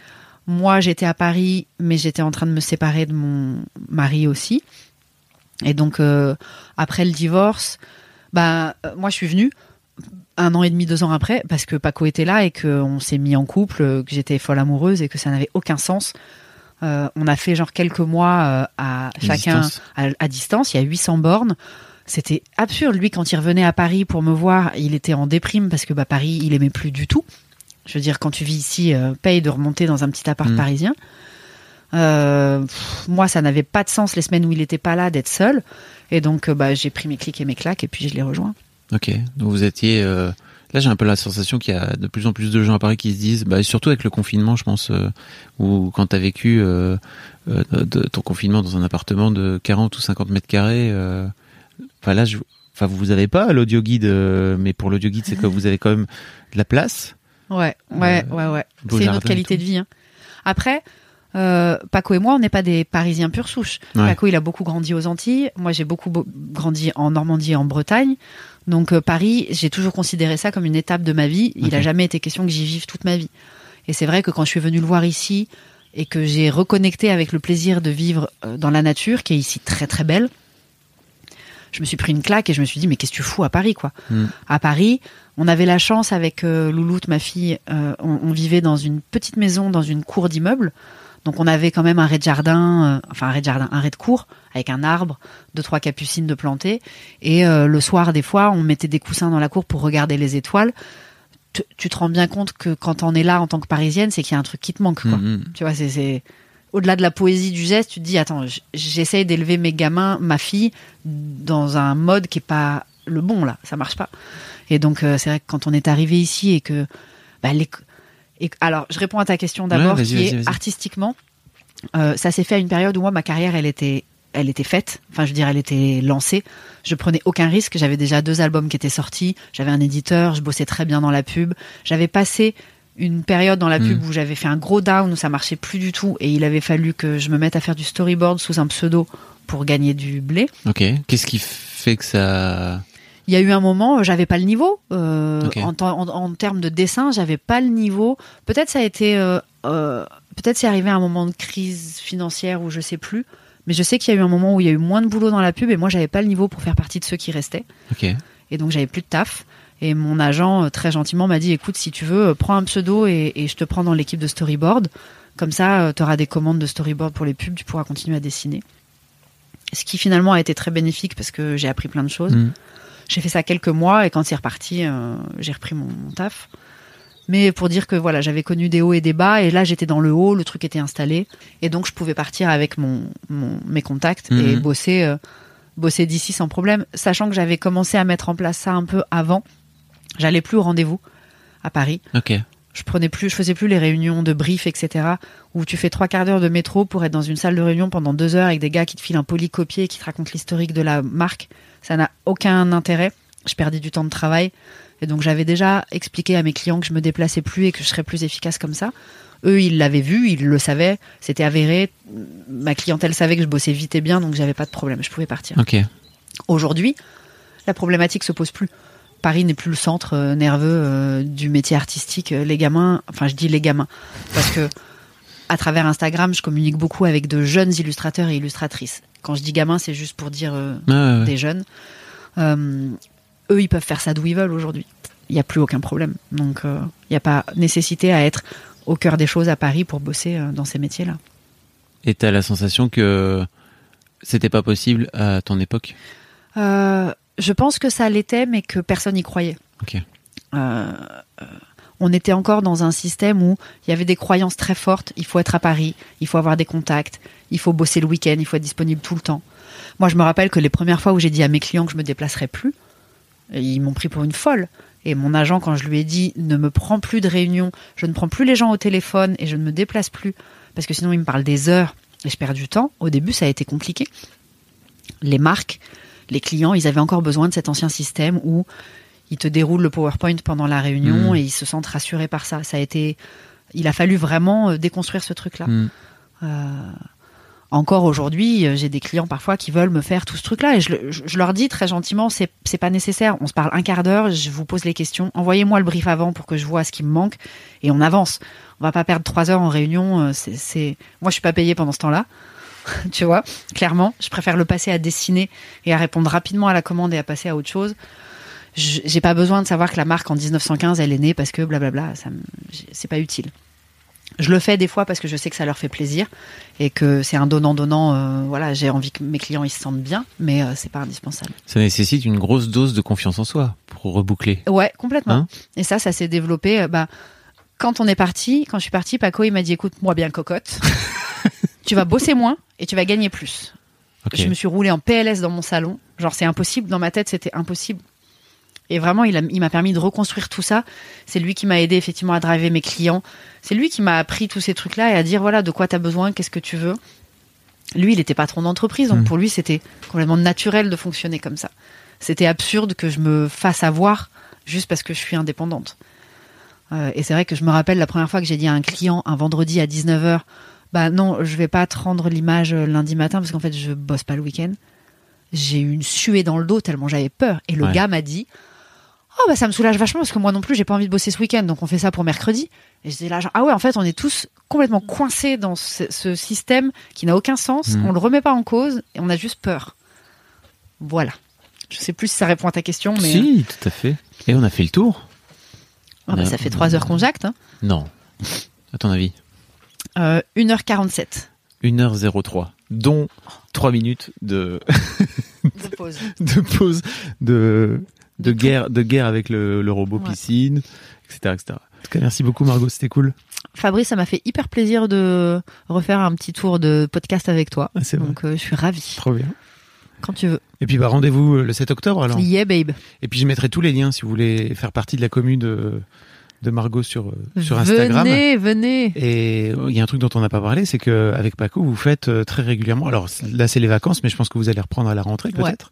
Moi, j'étais à Paris, mais j'étais en train de me séparer de mon mari aussi. Et donc, après le divorce, bah, moi, je suis venue un an et demi, deux ans après, parce que Paco était là et qu'on s'est mis en couple, que j'étais folle amoureuse et que ça n'avait aucun sens. Euh, on a fait genre quelques mois euh, à chacun distance. à, à distance. Il y a 800 bornes. C'était absurde. Lui, quand il revenait à Paris pour me voir, il était en déprime parce que bah, Paris, il aimait plus du tout. Je veux dire, quand tu vis ici, euh, paye de remonter dans un petit appart Mm. parisien. Pff, moi, ça n'avait pas de sens les semaines où il n'était pas là d'être seul. Et donc, bah, j'ai pris mes clics et mes claques et puis je l'ai rejoint. Ok, donc vous étiez. Là, j'ai un peu la sensation qu'il y a de plus en plus de gens à Paris qui se disent, bah, surtout avec le confinement, je pense, euh, ou quand tu as vécu euh, euh, de- ton confinement dans un appartement de 40 ou 50 mètres carrés. euh, Enfin là, je, enfin vous avez pas l'audio guide, mais pour l'audio guide, c'est que vous avez quand même de la place. Ouais, ouais, ouais, ouais. C'est une jardin autre et qualité de vie. hein. Après, euh, Paco et moi, on n'est pas des Parisiens pure souche. Ouais. Paco, il a beaucoup grandi aux Antilles. Moi, j'ai beaucoup beau- grandi en Normandie et en Bretagne. Donc, euh, Paris, j'ai toujours considéré ça comme une étape de ma vie. Il Ok. a jamais été question que j'y vive toute ma vie. Et c'est vrai que quand je suis venue le voir ici et que j'ai reconnecté avec le plaisir de vivre euh, dans la nature, qui est ici très très belle, je me suis pris une claque et je me suis dit mais qu'est-ce que tu fous à Paris quoi? Mm. À Paris, on avait la chance avec euh, Louloute, ma fille, euh, on, on vivait dans une petite maison, dans une cour d'immeuble. Donc on avait quand même un rez-de-jardin, euh, enfin un rez-de-jardin, un rez de cour avec un arbre, deux trois capucines de plantées. Et euh, le soir, des fois, on mettait des coussins dans la cour pour regarder les étoiles. Tu, tu te rends bien compte que quand on est là en tant que parisienne, c'est qu'il y a un truc qui te manque. Quoi. Mhm. Tu vois, c'est- au-delà de la poésie du geste. Tu te dis, attends, j'essaye d'élever mes gamins, ma fille, dans un mode qui est pas le bon là. Ça marche pas. Et donc, euh, c'est vrai que quand on est arrivé ici et que, bah, les- et, alors, je réponds à ta question d'abord, Ouais, qui est artistiquement, euh, ça s'est fait à une période où moi, ma carrière, elle était, elle était faite. Enfin, je veux dire, elle était lancée. Je prenais aucun risque. J'avais déjà deux albums qui étaient sortis. J'avais un éditeur. Je bossais très bien dans la pub. J'avais passé une période dans la pub Mm. où j'avais fait un gros down où ça marchait plus du tout et il avait fallu que je me mette à faire du storyboard sous un pseudo pour gagner du blé. Ok. Qu'est-ce qui fait que ça Il y a eu un moment, j'avais pas le niveau. Euh, en, temps- en- en termes de dessin, j'avais pas le niveau. Peut-être ça a été, euh, euh, peut-être c'est arrivé à un moment de crise financière où je sais plus. Mais je sais qu'il y a eu un moment où il y a eu moins de boulot dans la pub et moi j'avais pas le niveau pour faire partie de ceux qui restaient. Et donc j'avais plus de taf. Et mon agent, euh, très gentiment, m'a dit écoute, si tu veux, euh, prends un pseudo et, et je te prends dans l'équipe de storyboard. Comme ça, tu auras des commandes de storyboard pour les pubs, tu pourras continuer à dessiner. Ce qui finalement a été très bénéfique parce que j'ai appris plein de choses. Mm. J'ai fait ça quelques mois et quand c'est reparti, euh, j'ai repris mon, mon taf. Mais pour dire que voilà, j'avais connu des hauts et des bas et là j'étais dans le haut, le truc était installé et donc je pouvais partir avec mon, mon- mes contacts et Mhm. bosser euh, bosser d'ici sans problème, sachant que j'avais commencé à mettre en place ça un peu avant. J'allais plus au rendez-vous à Paris. Ok. Je prenais plus, je faisais plus les réunions de brief, etc. Où tu fais trois quarts d'heure de métro pour être dans une salle de réunion pendant deux heures avec des gars qui te filent un polycopier et qui te racontent l'historique de la marque. Ça n'a aucun intérêt. Je perdais du temps de travail. Et donc j'avais déjà expliqué à mes clients que je me déplaçais plus et que je serais plus efficace comme ça. Eux, ils l'avaient vu, ils le savaient, c'était avéré. Ma clientèle savait que je bossais vite et bien, donc j'avais pas de problème, je pouvais partir. Ok. Aujourd'hui, la problématique se pose plus. Paris n'est plus le centre euh, nerveux euh, du métier artistique. Euh, Les gamins, enfin je dis les gamins, parce que à travers Instagram, je communique beaucoup avec de jeunes illustrateurs et illustratrices. Quand je dis gamins, c'est juste pour dire euh, ouais. des jeunes. Euh, eux, ils peuvent faire ça d'où ils veulent aujourd'hui. Il n'y a plus aucun problème. Donc, euh, il n'y a pas nécessité à être au cœur des choses à Paris pour bosser dans ces métiers-là. Et t'as la sensation que c'était pas possible à ton époque? Je pense que ça l'était, mais que personne n'y croyait. Ok. Euh, on était encore dans un système où il y avait des croyances très fortes. Il faut être à Paris, il faut avoir des contacts, il faut bosser le week-end, il faut être disponible tout le temps. Moi, je me rappelle que les premières fois où j'ai dit à mes clients que je me déplacerais plus, ils m'ont pris pour une folle. Et mon agent, quand je lui ai dit ne me prends plus de réunions, je ne prends plus les gens au téléphone et je ne me déplace plus, parce que sinon il me parle des heures et je perds du temps. Au début, ça a été compliqué. Les marques, les clients, ils avaient encore besoin de cet ancien système où ils te déroulent le PowerPoint pendant la réunion Mm. et ils se sentent rassurés par ça. Ça a été, il a fallu vraiment euh, déconstruire ce truc-là. Mm. Euh, encore aujourd'hui, euh, j'ai des clients parfois qui veulent me faire tout ce truc-là et je, le- je- je leur dis très gentiment, c'est pas nécessaire. On se parle un quart d'heure, je vous pose les questions. Envoyez-moi le brief avant pour que je vois ce qui me manque et on avance. On va pas perdre trois heures en réunion. C'est, moi, je suis pas payée pendant ce temps-là. (laughs) tu vois, clairement, je préfère le passer à dessiner et à répondre rapidement à la commande et à passer à autre chose. J'ai pas besoin de savoir que la marque en 1915 elle est née parce que blablabla, ça c'est pas utile. Je le fais des fois parce que je sais que ça leur fait plaisir et que c'est un donnant-donnant. euh, voilà, j'ai envie que mes clients ils se sentent bien, mais euh, c'est pas indispensable. Ça nécessite une grosse dose de confiance en soi pour reboucler. Ouais, complètement. Hein et ça, ça s'est développé. euh, bah, quand on est parti, quand je suis partie, Paco il m'a dit écoute, moi bien cocotte, (laughs) tu vas bosser moins et tu vas gagner plus. Je me suis roulée en PLS dans mon salon. Genre, c'est impossible. Dans ma tête, c'était impossible. Et vraiment, il a- il m'a permis de reconstruire tout ça. C'est lui qui m'a aidé effectivement à driver mes clients. C'est lui qui m'a appris tous ces trucs-là et à dire voilà de quoi tu as besoin, qu'est-ce que tu veux. Lui, il était patron d'entreprise, donc Mm. pour lui, c'était complètement naturel de fonctionner comme ça. C'était absurde que je me fasse avoir juste parce que je suis indépendante. Euh, et c'est vrai que je me rappelle la première fois que j'ai dit à un client un vendredi à 19h, bah non, je vais pas te rendre l'image euh, lundi matin parce qu'en fait, je bosse pas le week-end. J'ai eu une suée dans le dos tellement j'avais peur. Et le Ouais. gars m'a dit, oh bah ça me soulage vachement parce que moi non plus, j'ai pas envie de bosser ce week-end, donc on fait ça pour mercredi. Et j'étais là, genre, ah ouais, en fait, on est tous complètement coincés dans ce, ce système qui n'a aucun sens. Mhm. On le remet pas en cause et on a juste peur. Voilà. Je sais plus si ça répond à ta question, mais Si, tout à fait. Et on a fait le tour Ah bah, ça fait trois heures qu'on jacte. Hein. Non. À ton avis? Euh, 1h47 1h03, dont 3 minutes de, de pause. (laughs) de pause, de, de, guerre, de guerre avec le, le robot Ouais. piscine, etc., etc. En tout cas, merci beaucoup Margot, c'était cool. Fabrice, ça m'a fait hyper plaisir de refaire un petit tour de podcast avec toi. Ah. Donc euh, je suis ravie. Trop bien. Quand tu veux. Et puis bah, rendez-vous euh, le 7 octobre alors. Yeah, babe. Et puis je mettrai tous les liens si vous voulez faire partie de la commune de, de Margot sur, euh, sur Instagram. Venez, venez. Et il y a un truc dont on n'a pas parlé, c'est que avec Paco, vous faites euh, très régulièrement. Alors là, c'est les vacances, mais je pense que vous allez reprendre à la rentrée Ouais. peut-être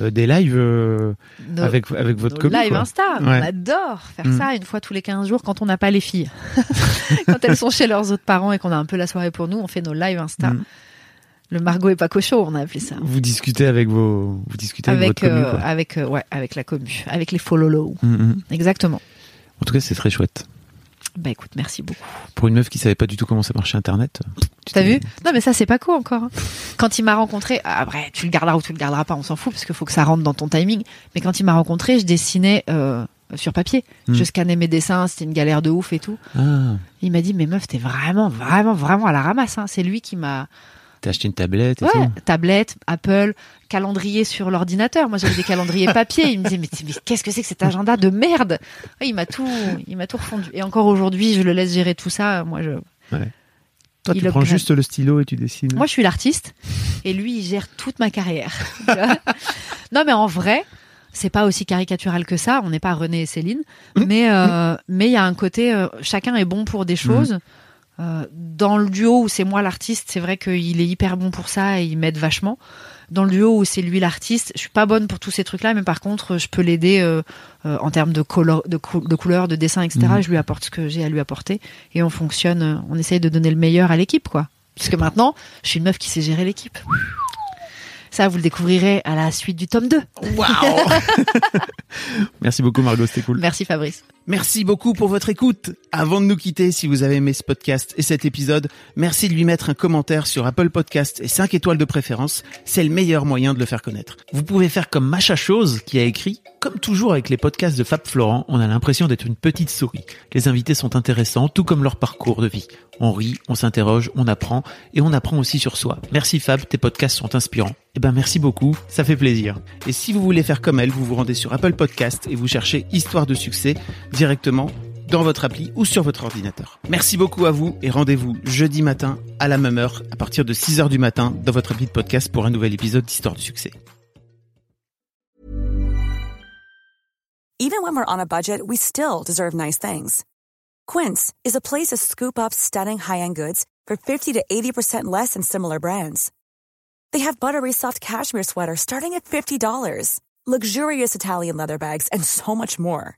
euh, des lives euh, Nos- avec avec votre commu. live quoi. Insta. On adore faire Mm. ça une fois tous les 15 jours quand on n'a pas les filles. (laughs) quand elles sont chez leurs autres parents et qu'on a un peu la soirée pour nous, on fait nos live Insta. Mm. Le Margot et Paco Show, on a appelé ça. Vous discutez avec vos, vous discutez avec, Avec, votre commu, quoi. avec, ouais, avec la commu, avec les follow Mm, mm. Exactement. En tout cas, c'est très chouette. Bah écoute, merci beaucoup. Pour une meuf qui savait pas du tout comment ça marchait Internet. tu T'as vu Non, mais ça, c'est pas co encore. hein. Quand il m'a rencontré, ah, après, tu le garderas ou tu le garderas pas, on s'en fout, parce qu'il faut que ça rentre dans ton timing. Mais quand il m'a rencontré, je dessinais euh, sur papier. Hmm. Je scannais mes dessins, c'était une galère de ouf et tout. Ah, Il m'a dit, mais meuf, t'es vraiment, vraiment, vraiment à la ramasse. Hein. C'est lui qui m'a. T'as acheté une tablette et Ouais, tout. tablette, Apple, calendrier sur l'ordinateur. Moi, j'avais des calendriers papier. Il me disait, mais, mais qu'est-ce que c'est que cet agenda de merde Ouais, Il m'a tout, il m'a tout refondu. Et encore aujourd'hui, je le laisse gérer tout ça. Moi, je, Toi, Il tu prends juste le stylo et tu dessines. Moi, je suis l'artiste et lui, il gère toute ma carrière. (laughs) Non, mais en vrai, c'est pas aussi caricatural que ça. On n'est pas René et Céline, mais euh, mais il y a un côté, euh, chacun est bon pour des choses. Euh, dans le duo où c'est moi l'artiste, c'est vrai qu'il est hyper bon pour ça et il m'aide vachement. Dans le duo où c'est lui l'artiste, je suis pas bonne pour tous ces trucs-là, mais par contre, je peux l'aider euh, euh, en termes de, de, cou- de couleurs, de dessin, etc. Mhm. Je lui apporte ce que j'ai à lui apporter et on fonctionne, on essaye de donner le meilleur à l'équipe, quoi. Parce que maintenant, je suis une meuf qui sait gérer l'équipe. Ça, vous le découvrirez à la suite du tome 2. Waouh (laughs) Merci beaucoup Margot, c'était cool. Merci Fabrice. Merci beaucoup pour votre écoute. Avant de nous quitter, si vous avez aimé ce podcast et cet épisode, merci de lui mettre un commentaire sur Apple Podcast et 5 étoiles de préférence. C'est le meilleur moyen de le faire connaître. Vous pouvez faire comme Macha Chose qui a écrit Comme toujours avec les podcasts de Fab Florent, on a l'impression d'être une petite souris. Les invités sont intéressants, tout comme leur parcours de vie. On rit, on s'interroge, on apprend et on apprend aussi sur soi. Merci Fab, tes podcasts sont inspirants. Eh ben merci beaucoup, ça fait plaisir. Et si vous voulez faire comme elle, vous vous rendez sur Apple Podcast et vous cherchez Histoire de succès directement dans votre appli ou sur votre ordinateur. Merci beaucoup à vous et rendez-vous jeudi matin à la même heure à partir de 6h du matin dans votre appli de podcast pour un nouvel épisode d'Histoire du succès. Even when we're on a budget, we still deserve nice things. Quince is a place to scoop up stunning high-end goods for 50 to 80% less than similar brands. They have buttery soft cashmere sweaters starting at $50, luxurious Italian leather bags, and so much more.